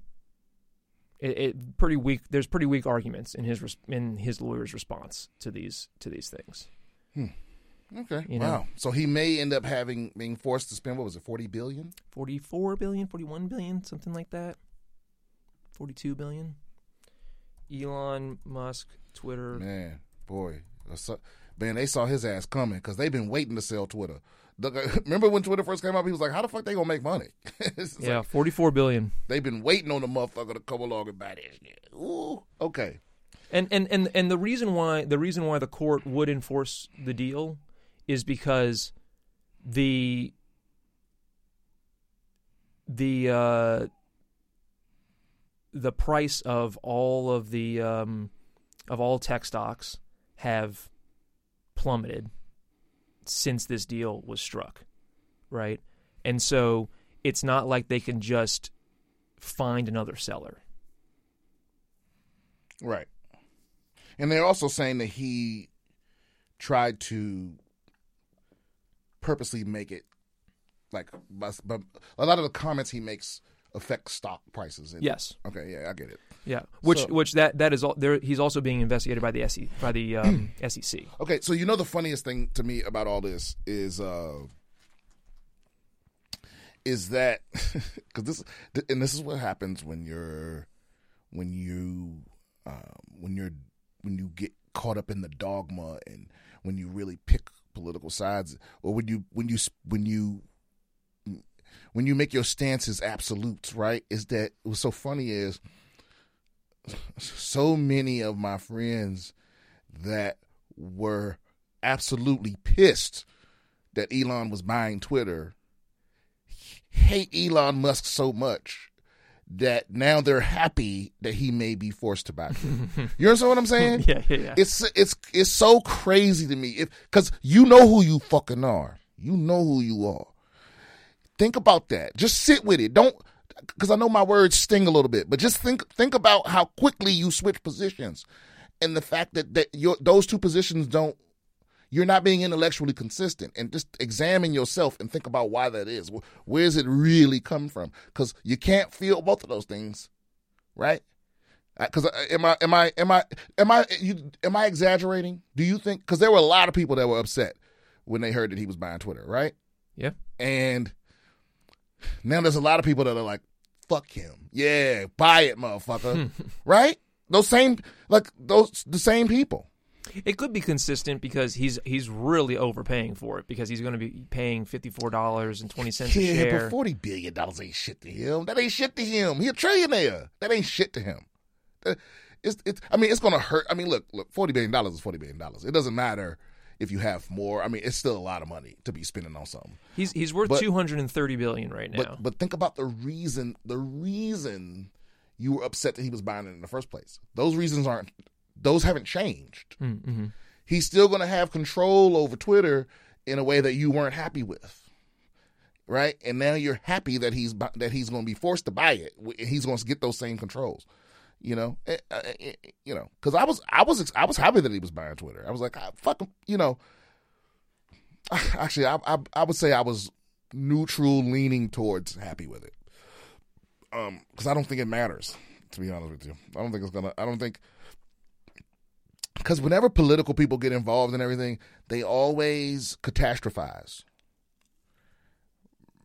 it, it pretty weak. There's pretty weak arguments in his res- in his lawyer's response to these to these things. Okay. You know. wow. So he may end up having being forced to spend what was it, forty billion? 44 billion, 41 billion, something like that. 42 billion. Elon Musk, Twitter. Man, boy, man, they saw his ass coming because they've been waiting to sell Twitter. [LAUGHS] Remember when Twitter first came out? He was like, "How the fuck they gonna make money?" [LAUGHS] Yeah, like, 44 billion. they've been waiting on the motherfucker to come along and buy this shit. Ooh, okay. And and and and the reason why the reason why the court would enforce the deal is because the the uh, the price of all of the um, of all tech stocks have plummeted since this deal was struck, right? And so it's not like they can just find another seller. Right. And they're also saying that he tried to purposely make it like, but but a lot of the comments he makes affect stock prices. Yes. Okay. Yeah, I get it. Yeah, which So- which that that is all. There, he's also being investigated by the SEC by the um, [CLEARS THROAT] SEC. Okay, so you know the funniest thing to me about all this is uh is that [LAUGHS] because this and this is what happens when you're when you um, when you're when you get caught up in the dogma and when you really pick political sides or when you when you when you when you make your stances absolutes right is that what's so funny is so many of my friends that were absolutely pissed that Elon was buying Twitter hate Elon Musk so much that now they're happy that he may be forced to buy you understand what I'm saying? [LAUGHS] Yeah, yeah, yeah. It's it's it's so crazy to me if because you know who you fucking are. You know who you are. Think about that. Just sit with it. Don't because I know my words sting a little bit, but just think think about how quickly you switch positions, and the fact that that your those two positions don't. You're not being intellectually consistent, and just examine yourself and think about why that is. Wh- Where's it really come from? Because you can't feel both of those things, right? Uh, because uh, am I am I am I am I you am I exaggerating? Do you think? Because there were a lot of people that were upset when they heard that he was buying Twitter, right? yeah. And now there's a lot of people that are like, "Fuck him, yeah, buy it, motherfucker," hmm. right? Those same like those the same people. It could be consistent because he's he's really overpaying for it because he's going to be paying fifty four dollars and twenty cents a Yeah, share. but forty billion dollars ain't shit to him. That ain't shit to him. He a trillionaire. That ain't shit to him. Uh, it's it's. I mean, it's gonna hurt. I mean, look, look. Forty billion dollars is forty billion dollars. It doesn't matter if you have more. I mean, it's still a lot of money to be spending on something. He's he's worth two hundred and thirty billion right now. But but think about the reason. The reason you were upset that he was buying it in the first place. Those reasons aren't. Those haven't changed. mm-hmm. He's still going to have control over Twitter in a way that you weren't happy with, right? And now you're happy that he's that he's going to be forced to buy it. He's going to get those same controls, you know. Eh, eh, eh, You know, because I was I was I was happy that he was buying Twitter. I was like, ah, fuck him, you know. [SIGHS] Actually, I, I I would say I was neutral, leaning towards happy with it, um, because I don't think it matters. To be honest with you, I don't think it's gonna. I don't think because whenever political people get involved in everything, they always catastrophize.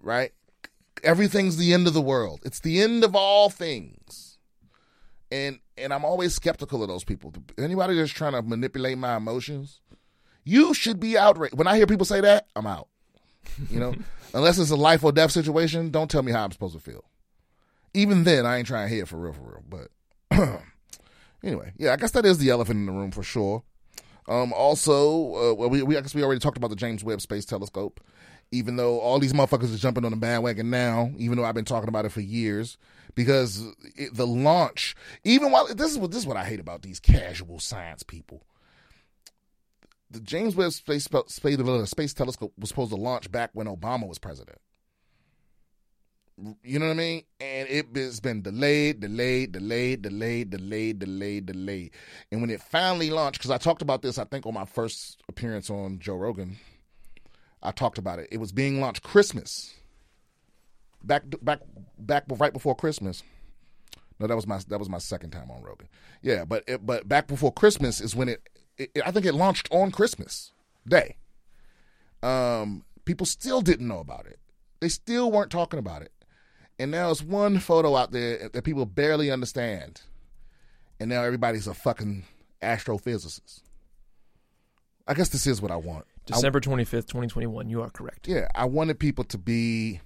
Right? Everything's the end of the world. It's the end of all things. And and I'm always skeptical of those people. Anybody that's trying to manipulate my emotions, You should be outraged. When I hear people say that, I'm out. You know, [LAUGHS] unless it's a life or death situation, don't tell me how I'm supposed to feel. Even then, I ain't trying to hear for real, for real. But [CLEARS THROAT] anyway, yeah, I guess that is the elephant in the room for sure. Um, also, uh, well, we, we I guess we already talked about the James Webb Space Telescope. Even though all these motherfuckers are jumping on the bandwagon now, even though I've been talking about it for years, because it, the launch, even while this is what this is what I hate about these casual science people. The James Webb Space Space, Space Telescope was supposed to launch back when Obama was president. You know what I mean? And it has been delayed, delayed, delayed, delayed, delayed, delayed, delayed. And when it finally launched, because I talked about this, I think on my first appearance on Joe Rogan, I talked about it. It was being launched Christmas, back, back, back right before Christmas. No, that was my that was my second time on Rogan. Yeah, but it, but back before Christmas is when it, it. I think it launched on Christmas Day. Um, people still didn't know about it. They still weren't talking about it. And now it's one photo out there that people barely understand. And now everybody's a fucking astrophysicist. I guess this is what I want. December 25th, 2021. You are correct. Yeah, I wanted people to be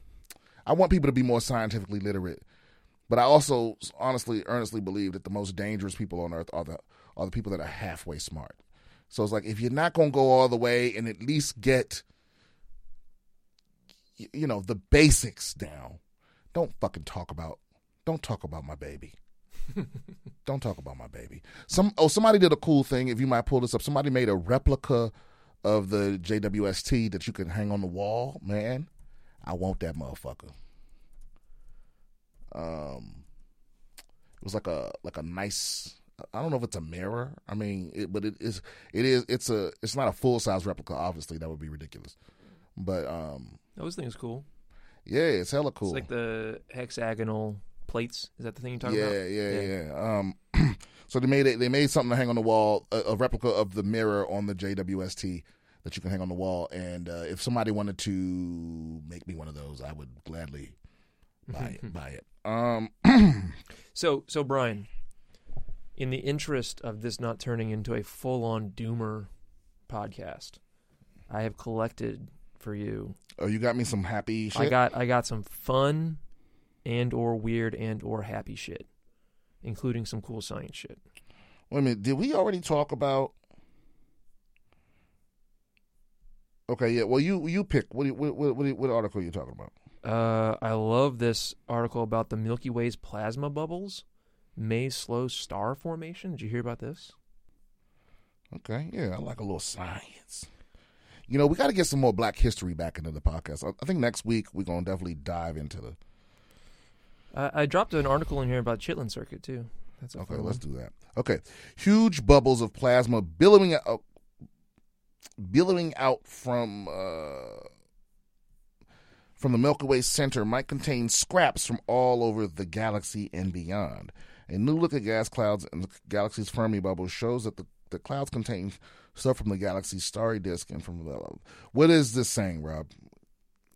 I want people to be more scientifically literate. But I also honestly earnestly believe that the most dangerous people on earth are the are the people that are halfway smart. So it's like if you're not going to go all the way and at least get you know the basics down don't fucking talk about don't talk about my baby. [LAUGHS] don't talk about my baby. Some oh somebody did a cool thing. If you might pull this up, somebody made a replica of the JWST that you can hang on the wall. Man, I want that motherfucker. Um, it was like a like a nice. I don't know if it's a mirror. I mean, it, but it is. It is. It's a. It's not a full size replica. Obviously, that would be ridiculous. But um, those things cool. Yeah, it's hella cool. It's like the hexagonal plates. Is that the thing you're talking yeah, about? Yeah, yeah, yeah. Um, [CLEARS THROAT] so they made it. They made something to hang on the wall, a, a, replica of the mirror on the JWST that you can hang on the wall. And uh, if somebody wanted to make me one of those, I would gladly [LAUGHS] buy it. buy it. Um, [CLEARS THROAT] so, so Brian, in the interest of this not turning into a full-on doomer podcast, I have collected for you. Oh, you got me some happy shit. I got I got some fun and or weird and or happy shit, including some cool science shit. Wait a minute, did we already talk about? Okay, yeah. Well, you you pick. What what what what, what article are you talking about? Uh, I love this article about the Milky Way's plasma bubbles may slow star formation. Did you hear about this? Okay, yeah, I like a little science you know, we got to get some more Black history back into the podcast. I, I think next week we're gonna definitely dive into the. I, I dropped an article in here about Chitlin Circuit too. That's okay. Let's do that. Okay, huge bubbles of plasma billowing out, billowing out from. Uh, from the Milky Way center might contain scraps from all over the galaxy and beyond. A new look at gas clouds and the galaxy's Fermi bubble shows that the, the clouds contain stuff from the galaxy starry disk and from the. What is this saying, Rob?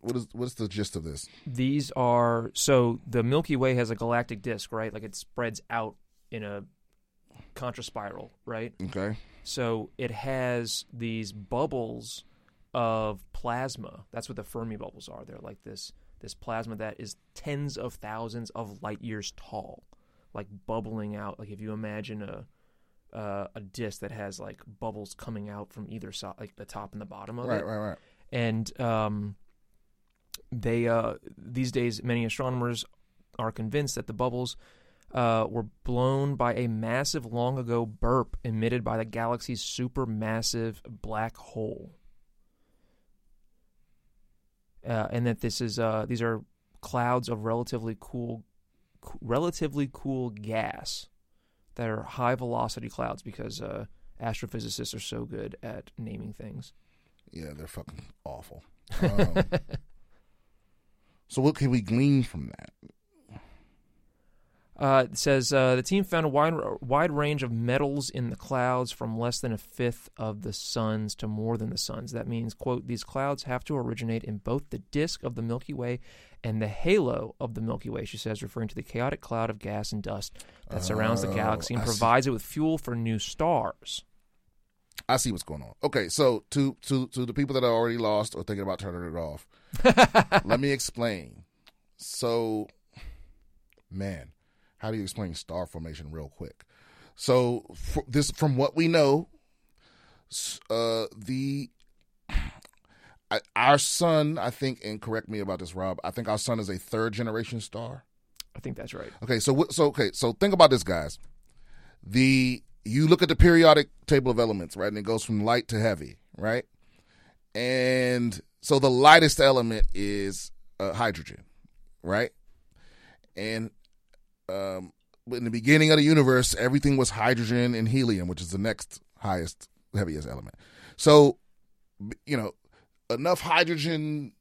What is what's the gist of this? These are so the Milky Way has a galactic disk, right? Like it spreads out in a contraspiral, right? Okay. So it has these bubbles of plasma. That's what the Fermi bubbles are. They're like this this plasma that is tens of thousands of light years tall, like bubbling out. Like if you imagine a uh, a disc that has like bubbles coming out from either side, like the top and the bottom of right, it. Right, right, right. And um, they uh, these days, many astronomers are convinced that the bubbles uh, were blown by a massive, long ago burp emitted by the galaxy's supermassive black hole. Uh, and that this is uh, these are clouds of relatively cool, relatively cool gas that are high velocity clouds because uh, astrophysicists are so good at naming things. Yeah, they're fucking awful. Um, [LAUGHS] so what can we glean from that? Uh, it says uh, the team found a wide wide range of metals in the clouds, from less than a fifth of the sun's to more than the sun's. That means, quote, these clouds have to originate in both the disk of the Milky Way and the halo of the Milky Way. She says, referring to the chaotic cloud of gas and dust that surrounds the galaxy and provides it with fuel for new stars. I see what's going on. Okay, so to to to the people that are already lost or thinking about turning it off, [LAUGHS] let me explain. So, man, how do you explain star formation real quick? So, this from what we know, uh, the I, our sun, I think, and correct me about this, Rob. I think our sun is a third generation star. I think that's right. Okay, so so okay, so think about this, guys. The you look at the periodic table of elements, right, and it goes from light to heavy, right? And so the lightest element is uh, hydrogen, right? And um, in the beginning of the universe, everything was hydrogen and helium, which is the next highest, heaviest element. So, you know, enough hydrogen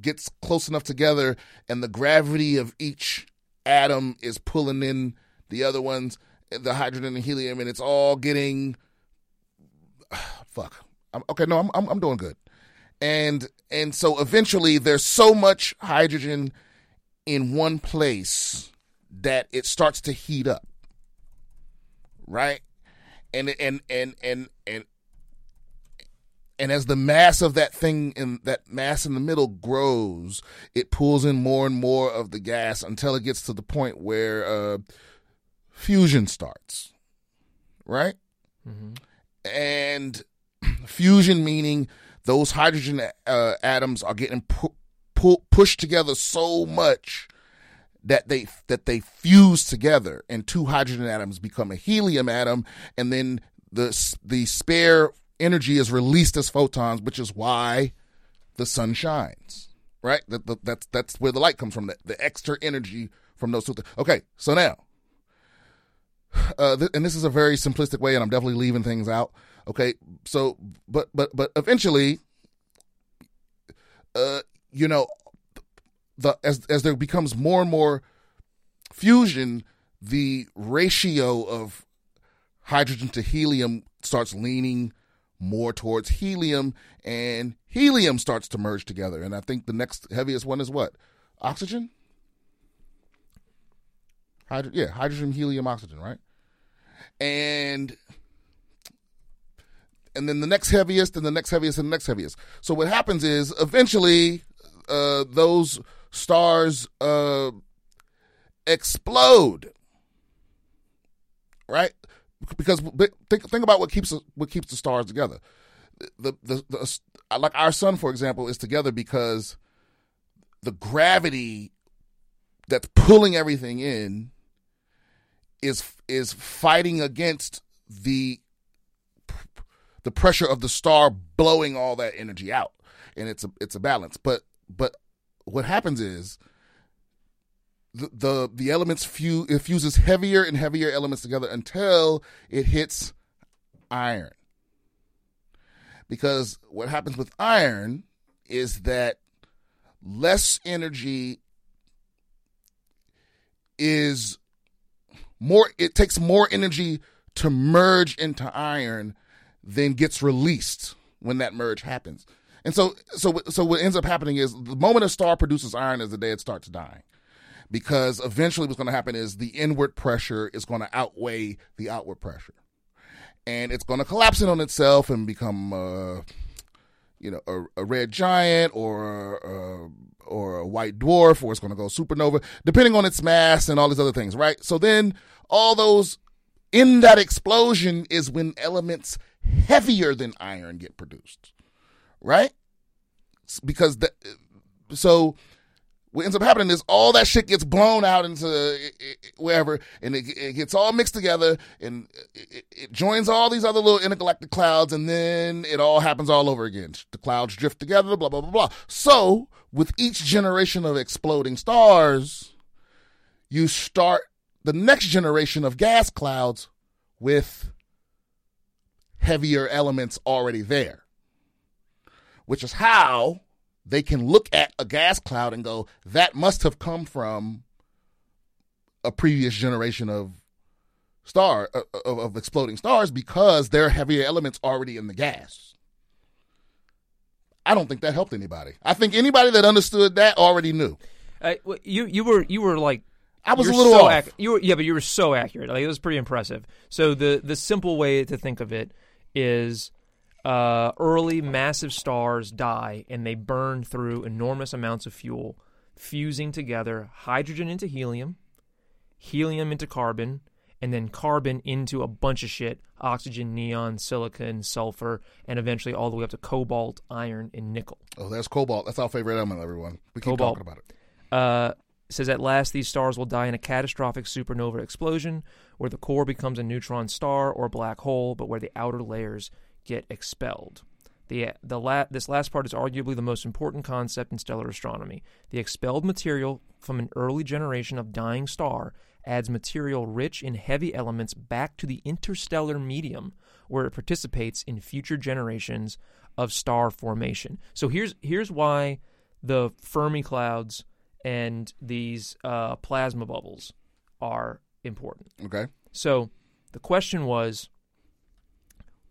gets close enough together, and the gravity of each atom is pulling in the other ones, the hydrogen and helium, and it's all getting [SIGHS] fuck. I'm, okay, no, I'm, I'm I'm doing good, and and so eventually there's so much hydrogen in one place that it starts to heat up, right? And and and and and and as the mass of that thing in that mass in the middle grows, it pulls in more and more of the gas until it gets to the point where uh, fusion starts, right? And fusion meaning those hydrogen uh, atoms are getting pu- pu- pushed together so much that they that they fuse together, and two hydrogen atoms become a helium atom, and then the the spare energy is released as photons, which is why the sun shines. Right? That, that that's that's where the light comes from. The, the extra energy from those two. Th- okay, so now, uh, th- and this is a very simplistic way, and I'm definitely leaving things out. Okay, so but but but eventually, uh, you know, the as as there becomes more and more fusion, the ratio of hydrogen to helium starts leaning more towards helium, and helium starts to merge together. And I think the next heaviest one is what? Oxygen? Hydro- yeah, hydrogen, helium, oxygen, right? And and then the next heaviest, and the next heaviest, and the next heaviest. So what happens is eventually uh, those stars uh, explode, right? Because think think about what keeps what keeps the stars together. The, the the like our sun, for example, is together because the gravity that's pulling everything in is is fighting against the the pressure of the star blowing all that energy out, and it's a it's a balance. But but what happens is the the, the elements fuse it fuses heavier and heavier elements together until it hits iron. Because what happens with iron is that less energy is more it takes more energy to merge into iron than gets released when that merge happens. And so so so what ends up happening is the moment a star produces iron is the day it starts dying. Because eventually what's going to happen is the inward pressure is going to outweigh the outward pressure. And it's going to collapse in on itself and become uh, you know a, a red giant or a, or a white dwarf or it's going to go supernova depending on its mass and all these other things, right? So then all those in that explosion is when elements heavier than iron get produced, right? Because the, so what ends up happening is all that shit gets blown out into wherever, and it, it gets all mixed together, and it, it, joins all these other little intergalactic clouds, and then it all happens all over again. The clouds drift together, blah blah blah blah. So with each generation of exploding stars, you start the next generation of gas clouds with heavier elements already there, which is how they can look at a gas cloud and go, that must have come from a previous generation of star uh, of, of exploding stars because there are heavier elements already in the gas. I don't think that helped anybody. I think anybody that understood that already knew. Uh, you you were you were like I was a little so off. ac- you were, yeah, but you were so accurate. Like it was pretty impressive. So the the simple way to think of it is uh, early massive stars die and they burn through enormous amounts of fuel, fusing together hydrogen into helium, helium into carbon, and then carbon into a bunch of shit oxygen, neon, silicon, sulfur, and eventually all the way up to cobalt, iron, and nickel. Oh, that's cobalt. That's our favorite element, everyone. We keep Cobalt. talking about it. Uh, says at last these stars will die in a catastrophic supernova explosion where the core becomes a neutron star or black hole, but where the outer layers get expelled. The, the la- this last part is arguably the most important concept in stellar astronomy. The expelled material from an early generation of dying star adds material rich in heavy elements back to the interstellar medium where it participates in future generations of star formation. So here's here's why the Fermi clouds and these uh, plasma bubbles are important. Okay. So the question was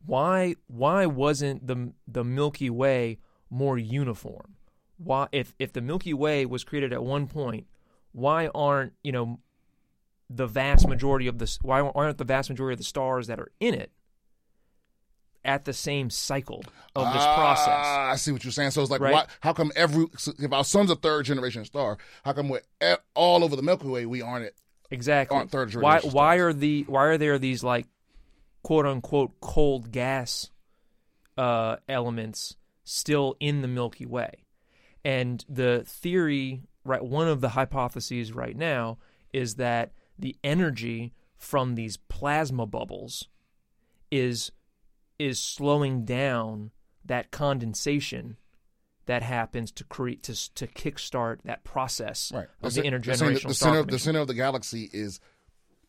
why why wasn't the the Milky Way more uniform? Why if if the Milky Way was created at one point, why aren't, you know, the vast majority of the why aren't the vast majority of the stars that are in it at the same cycle of this process? Ah, I see what you're saying. So it's like, Right. why, how come every if our sun's a third generation star, how come we're all over the Milky Way we aren't it? Exactly. aren't third generation why stars. are the why are there these like quote unquote cold gas uh, elements still in the Milky Way? And the theory, right, one of the hypotheses right now is that the energy from these plasma bubbles is is slowing down that condensation that happens to create to to kickstart that process Right. of the saying intergenerational the star center, the center of the galaxy is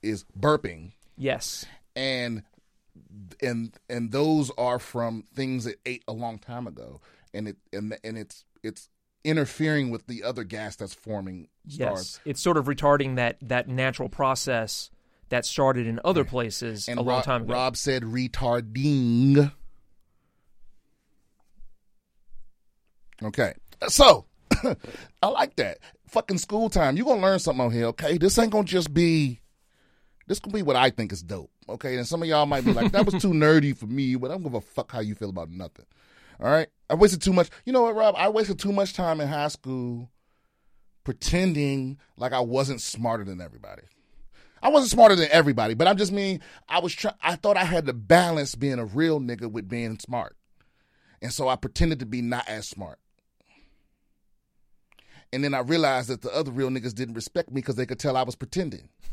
is burping, Yes. and and and those are from things it ate a long time ago, and it and and it's it's interfering with the other gas that's forming stars. Yes, it's sort of retarding that that natural process that started in other places And a long Rob, time ago. Rob said retarding. Okay, so [LAUGHS] I like that. Fucking school time. You're gonna learn something on here, okay? This ain't gonna just be. This gonna be what I think is dope, okay? And some of y'all might be like, "That was too nerdy for me," but I don't give a fuck how you feel about nothing. All right, I wasted too much. You know what, Rob? I wasted too much time in high school pretending like I wasn't smarter than everybody. I wasn't smarter than everybody, but I'm just mean I was trying. I thought I had to balance being a real nigga with being smart, and so I pretended to be not as smart. And then I realized that the other real niggas didn't respect me because they could tell I was pretending. [LAUGHS]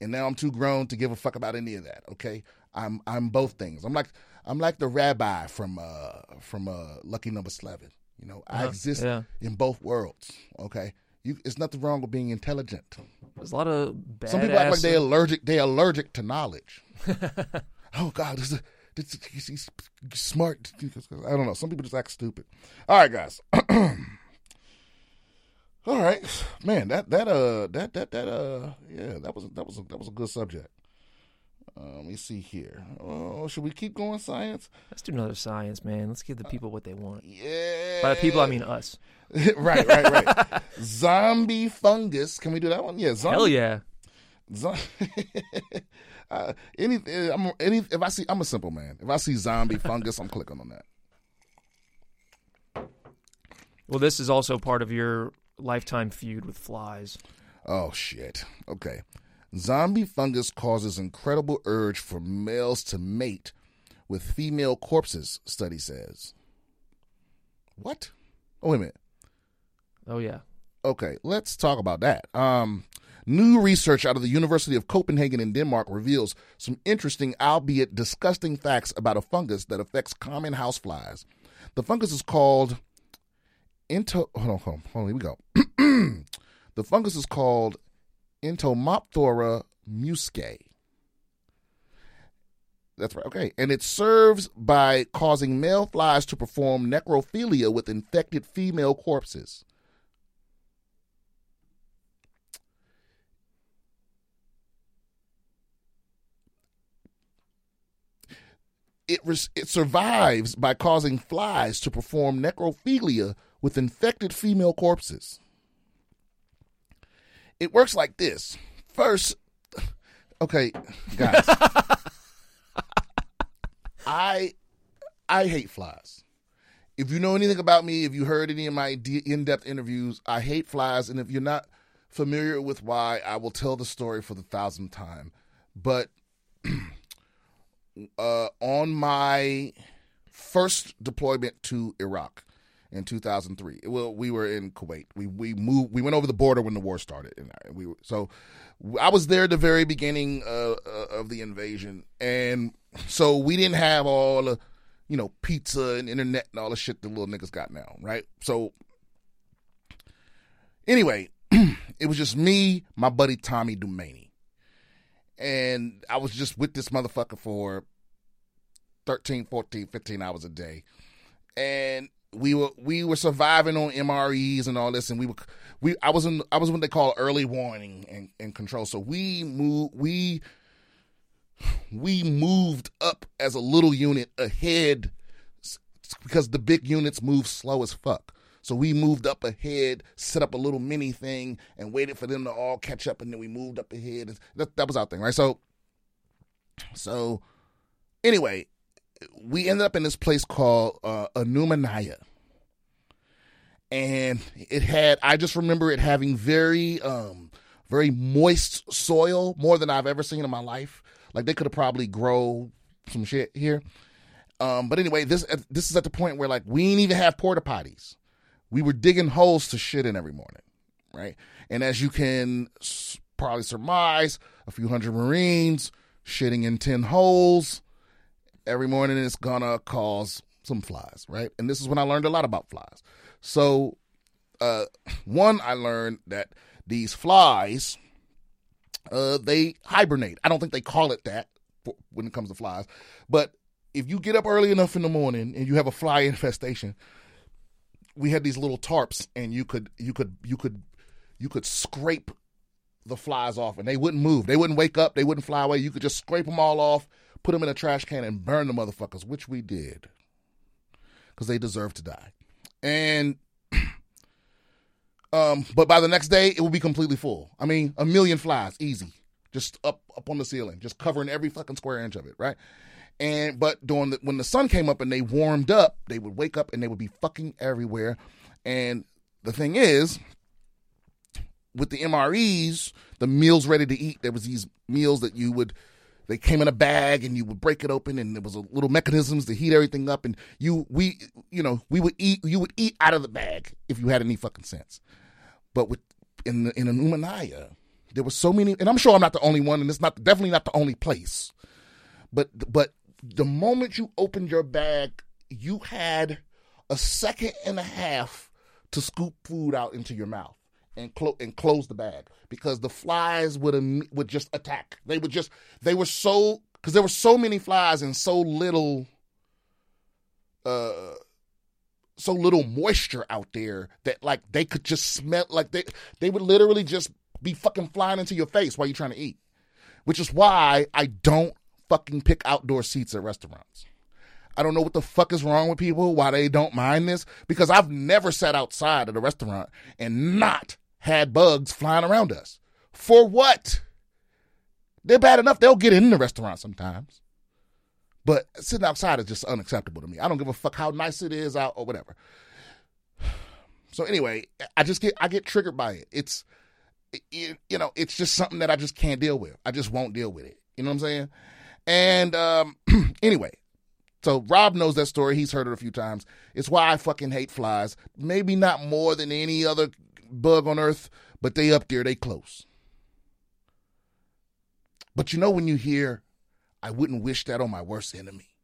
and now I'm too grown to give a fuck about any of that. Okay, I'm I'm both things. I'm like I'm like the rabbi from uh from uh Lucky Number Slevin. You know, I Uh-huh, exist yeah. in both worlds. Okay, you, it's nothing wrong with being intelligent. There's a lot of badass. Some people act like they're allergic. They're allergic to knowledge. [LAUGHS] oh God, this is, this is, he's, he's smart. I don't know. Some people just act stupid. All right, guys. [CLEARS THROAT] All right, man. That that uh that that that uh yeah that was that was a, that was a good subject. Uh, let me see here. Oh, should we keep going science? Let's do another science, man. Let's give the people what they want. Yeah. By the people, I mean us. [LAUGHS] right, right, right. zombie fungus. Can we do that one? Yeah. Zombie, Hell yeah. [LAUGHS] Uh, any, uh, I'm, any, if I see, I'm a simple man. If I see zombie [LAUGHS] fungus, I'm clicking on that. Well, this is also part of your lifetime feud with flies. Oh shit. Okay. Zombie fungus causes incredible urge for males to mate with female corpses. Study says. What? Oh wait a minute. Oh yeah. Okay, let's talk about that. Um, new research out of the University of Copenhagen in Denmark reveals some interesting, albeit disgusting, facts about a fungus that affects common houseflies. The fungus is called into. Hold on, hold on, hold on. Here we go. [CLEARS THROAT] the fungus is called Entomophthora muscae. That's right. Okay. And it serves by causing male flies to perform necrophilia with infected female corpses. It, res- it survives by causing flies to perform necrophilia with infected female corpses. It works like this. First, [LAUGHS] okay, guys. [LAUGHS] I I hate flies. If you know anything about me, if you heard any of my de- in-depth interviews, I hate flies, and if you're not familiar with why, I will tell the story for the thousandth time. But [CLEARS THROAT] uh, on my first deployment to Iraq in 2003, well, we were in Kuwait. We we moved. We went over the border when the war started, and we were, so I was there at the very beginning uh, uh, of the invasion, and so we didn't have all the you know pizza and internet and all the shit the little niggas got now, right? So anyway, [CLEARS THROAT] it was just me, my buddy Tommy Dumaney, and I was just with this motherfucker for 13, 14, 15 hours a day, and we were we were surviving on MREs and all this, and we were we I was in I was what they call early warning and, and control. So we moved we we moved up as a little unit ahead because the big units move slow as fuck. So we moved up ahead, set up a little mini thing, and waited for them to all catch up, and then we moved up ahead. That, that was our thing, right? So, so anyway, we ended up in this place called uh, Anumanaya. And it had, I just remember it having very, um, very moist soil, more than I've ever seen in my life. Like they could have probably grow some shit here. Um, but anyway, this this is at the point where like we didn't even have porta potties. We were digging holes to shit in every morning, right? And as you can probably surmise, a few hundred Marines shitting in ten holes every morning is gonna cause some flies, right? And this is when I learned a lot about flies. So, uh, one, I learned that these flies, uh, they hibernate. I don't think they call it that for, when it comes to flies, but if you get up early enough in the morning and you have a fly [LAUGHS] infestation, we had these little tarps, and you could you could you could you could scrape the flies off, and they wouldn't move. They wouldn't wake up. They wouldn't fly away. You could just scrape them all off, put them in a trash can, and burn the motherfuckers, which we did, because they deserve to die. And [CLEARS THROAT] um, but by the next day, it will be completely full. I mean, a million flies, easy, just up up on the ceiling, just covering every fucking square inch of it, right? And but during the, when the sun came up and they warmed up, they would wake up and they would be fucking everywhere. And the thing is, with the MREs, the meals ready to eat, there was these meals that you would they came in a bag and you would break it open and there was a little mechanisms to heat everything up and you we you know we would eat you would eat out of the bag if you had any fucking sense. But with in the, in an umanaya there were so many and i'm sure i'm not the only one and it's not definitely not the only place. But but the moment you opened your bag you had a second and a half to scoop food out into your mouth and, clo- and close the bag because the flies would am- would just attack. They would just they were so because there were so many flies and so little uh so little moisture out there that like they could just smell like they they would literally just be fucking flying into your face while you're trying to eat. Which is why I don't fucking pick outdoor seats at restaurants. I don't know what the fuck is wrong with people, why they don't mind this, because I've never sat outside at a restaurant and not had bugs flying around us. For what? They're bad enough, they'll get in the restaurant sometimes. But sitting outside is just unacceptable to me. I don't give a fuck how nice it is out or whatever. [SIGHS] So anyway, I just get I get triggered by it. It's it, you know, it's just something that I just can't deal with. I just won't deal with it. You know what I'm saying? And um [CLEARS THROAT] anyway, so Rob knows that story. He's heard it a few times. It's why I fucking hate flies. Maybe not more than any other bug on earth, but they up there, they close. But you know when you hear, I wouldn't wish that on my worst enemy.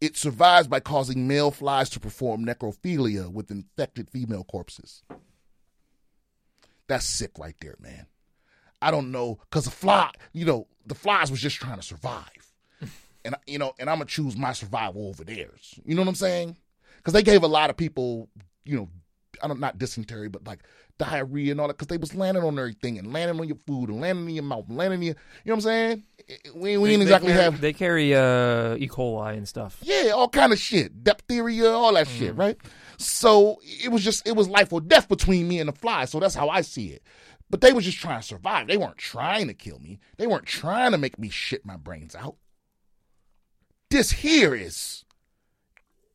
It survives by causing male flies to perform necrophilia with infected female corpses. That's sick right there, man. I don't know, cause the fly, you know, the flies was just trying to survive, and you know, and I'm gonna choose my survival over theirs. You know what I'm saying? Because they gave a lot of people, you know, I don't not dysentery, but like diarrhea and all that, because they was landing on everything and landing on your food and landing in your mouth, and landing in your, you know what I'm saying? We, we didn't exactly carry, have. They carry uh, E. coli and stuff. Yeah, all kind of shit, diphtheria, all that mm. shit, right? So it was just it was life or death between me and the fly. So that's how I see it. But they were just trying to survive. They weren't trying to kill me. They weren't trying to make me shit my brains out. This here is,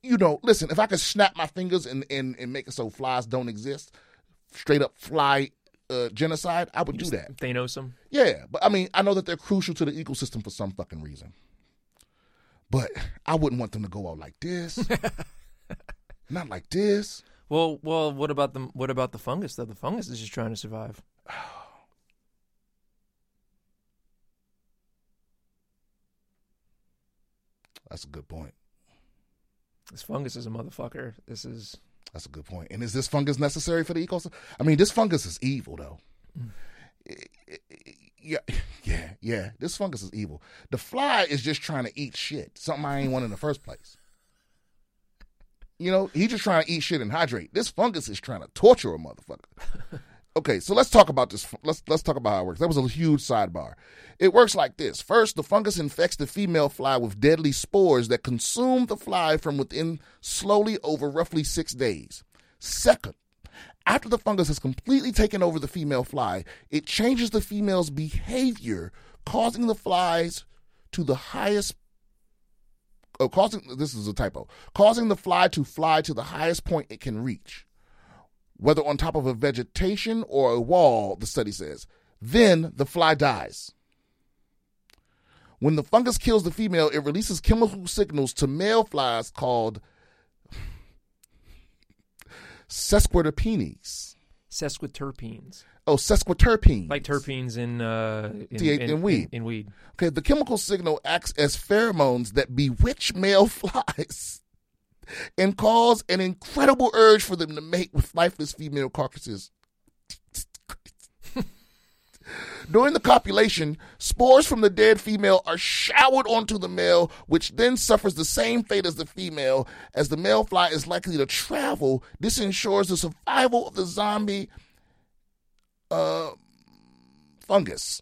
you know, listen, if I could snap my fingers and, and, and make it so flies don't exist, straight up fly uh, genocide, I would do that. They know some. Yeah, but I mean, I know that they're crucial to the ecosystem for some fucking reason. But I wouldn't want them to go out like this. [LAUGHS] Not like this. Well, well, what about the what about the fungus? Though the fungus is just trying to survive. [SIGHS] That's a good point. This fungus is a motherfucker. This is That's a good point. And is this fungus necessary for the ecosystem? I mean, this fungus is evil, though. Mm. Yeah, yeah, yeah. This fungus is evil. The fly is just trying to eat shit. Something I ain't want in the first place. You know, he's just trying to eat shit and hydrate. This fungus is trying to torture a motherfucker. [LAUGHS] Okay, so let's talk about this. Let's let's talk about how it works. That was a huge sidebar. It works like this. First, the fungus infects the female fly with deadly spores that consume the fly from within slowly over roughly six days. Second, after the fungus has completely taken over the female fly, it changes the female's behavior, causing the flies to the highest oh, causing this is a typo, causing the fly to fly to the highest point it can reach, whether on top of a vegetation or a wall, the study says. Then the fly dies. When the fungus kills the female, it releases chemical signals to male flies called sesquiterpenes. sesquiterpenes, Oh, sesquiterpenes. like terpenes in uh in, T- in weed. In, weed. Okay, the chemical signal acts as pheromones that bewitch male [LAUGHS] flies and cause an incredible urge for them to mate with lifeless female carcasses. During the copulation, spores from the dead female are showered onto the male, which then suffers the same fate as the female. As the male fly is likely to travel, this ensures the survival of the zombie uh, fungus.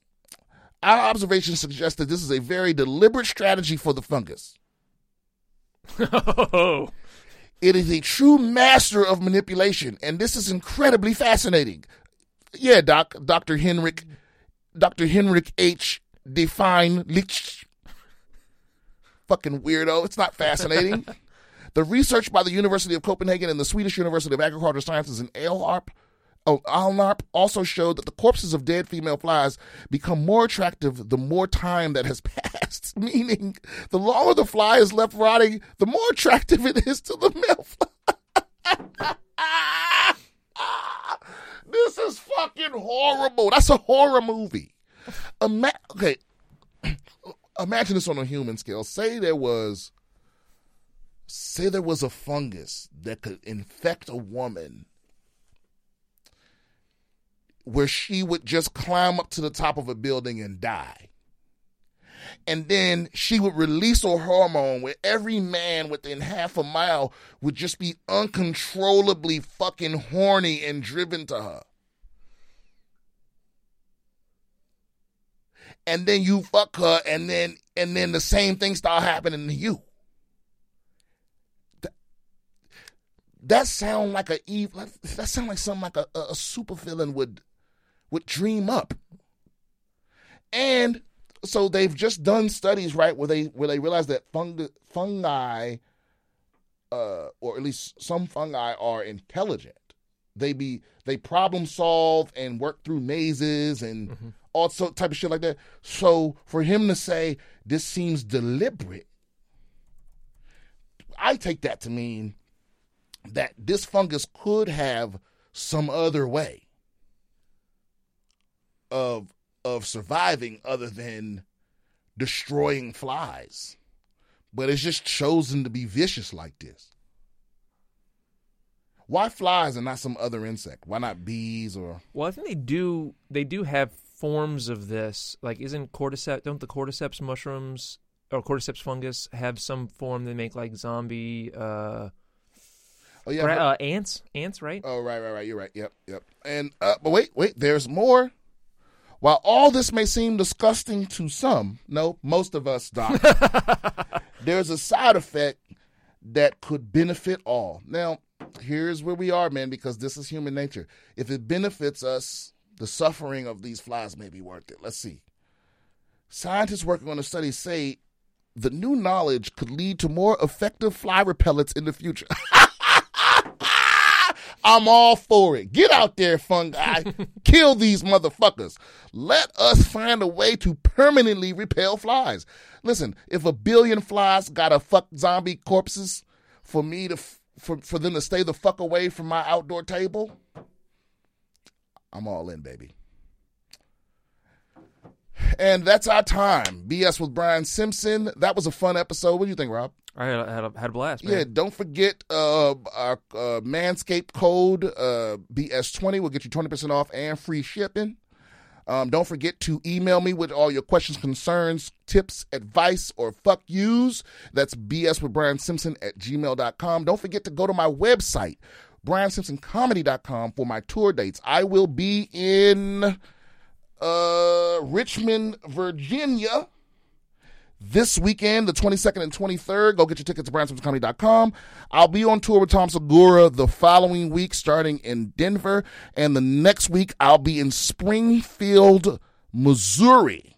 Our observations suggest that this is a very deliberate strategy for the fungus. Oh, It is a true master of manipulation, and this is incredibly fascinating. Yeah, Doc, Dr. Henrik, Dr. Henrik H. De Fine Licht. Fucking weirdo. It's not fascinating. [LAUGHS] the research by the University of Copenhagen and the Swedish University of Agricultural Sciences in oh, Oh, Alnarp also showed that the corpses of dead female flies become more attractive the more time that has [LAUGHS] passed. [LAUGHS] Meaning, the longer the fly is left rotting, the more attractive it is to the male fly. [LAUGHS] this is fucking horrible. That's a horror movie. Ima- okay, [CLEARS THROAT] imagine this on a human scale. Say there was, say there was a fungus that could infect a woman, where she would just climb up to the top of a building and die. And then she would release a hormone where every man within half a mile would just be uncontrollably fucking horny and driven to her. And then you fuck her and then and then the same thing start happening to you. That, that sound like a evil that sound like something like a, a, a super villain would would dream up. And so they've just done studies, right, where they where they realize that fungi, fungi uh, or at least some fungi are intelligent. They be they problem solve and work through mazes and all sort type of shit like that. So for him to say this seems deliberate, I take that to mean that this fungus could have some other way of of surviving other than destroying flies. But it's just chosen to be vicious like this. Why flies and not some other insect? Why not bees or well, I think they do. They do have forms of this. Like, isn't cordyceps? Don't the cordyceps mushrooms or cordyceps fungus have some form they make like zombie? Uh, Oh yeah. uh, ants. Ants, right? oh right, right, right. You're right. Yep, yep. And uh, but wait, wait. There's more. While all this may seem disgusting to some, no, most of us, Doc, [LAUGHS] there's a side effect that could benefit all. Now, here's where we are, man, because this is human nature. If it benefits us, the suffering of these flies may be worth it. Let's see. Scientists working on the study say the new knowledge could lead to more effective fly repellents in the future. [LAUGHS] I'm all for it. Get out there, fungi. [LAUGHS] Kill these motherfuckers. Let us find a way to permanently repel flies. Listen, if a billion flies gotta fuck zombie corpses for me to for for them to stay the fuck away from my outdoor table, I'm all in, baby. And that's our time. BS with Brian Simpson. That was a fun episode. What do you think, Rob? I had, had, a, had a blast, man. Yeah, don't forget uh, our uh, Manscaped code uh, BS20 will get you 20% off and free shipping. Um, don't forget to email me with all your questions, concerns, tips, advice, or fuck yous. That's BS with Brian Simpson at gmail.com. Don't forget to go to my website, BrianSimpsonComedy.com, for my tour dates. I will be in uh, Richmond, Virginia this weekend, the 22nd and 23rd. Go get your tickets at BrianSimpsonComedy.com. I'll be on tour with Tom Segura the following week, starting in Denver. And the next week, I'll be in Springfield, Missouri.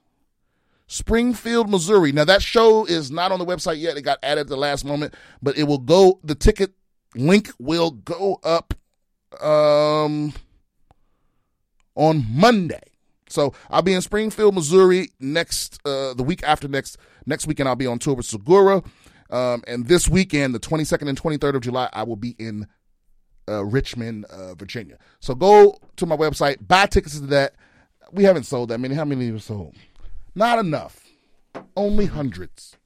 Springfield, Missouri. Now, that show is not on the website yet. It got added at the last moment, but it will go, the ticket link will go up um, on Monday. So I'll be in Springfield, Missouri next uh, the week after next next weekend. I'll be on tour with Segura, um, and this weekend, the 22nd and 23rd of July, I will be in uh, Richmond, uh, Virginia. So go to my website, buy tickets to that. We haven't sold that many. How many have sold? Not enough. Only hundreds.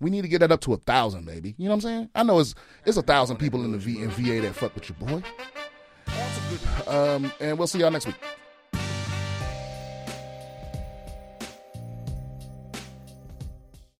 We need to get that up to a thousand, baby. You know what I'm saying? I know it's it's a thousand people in the v, in VA that fuck with your boy. Um, and we'll see y'all next week.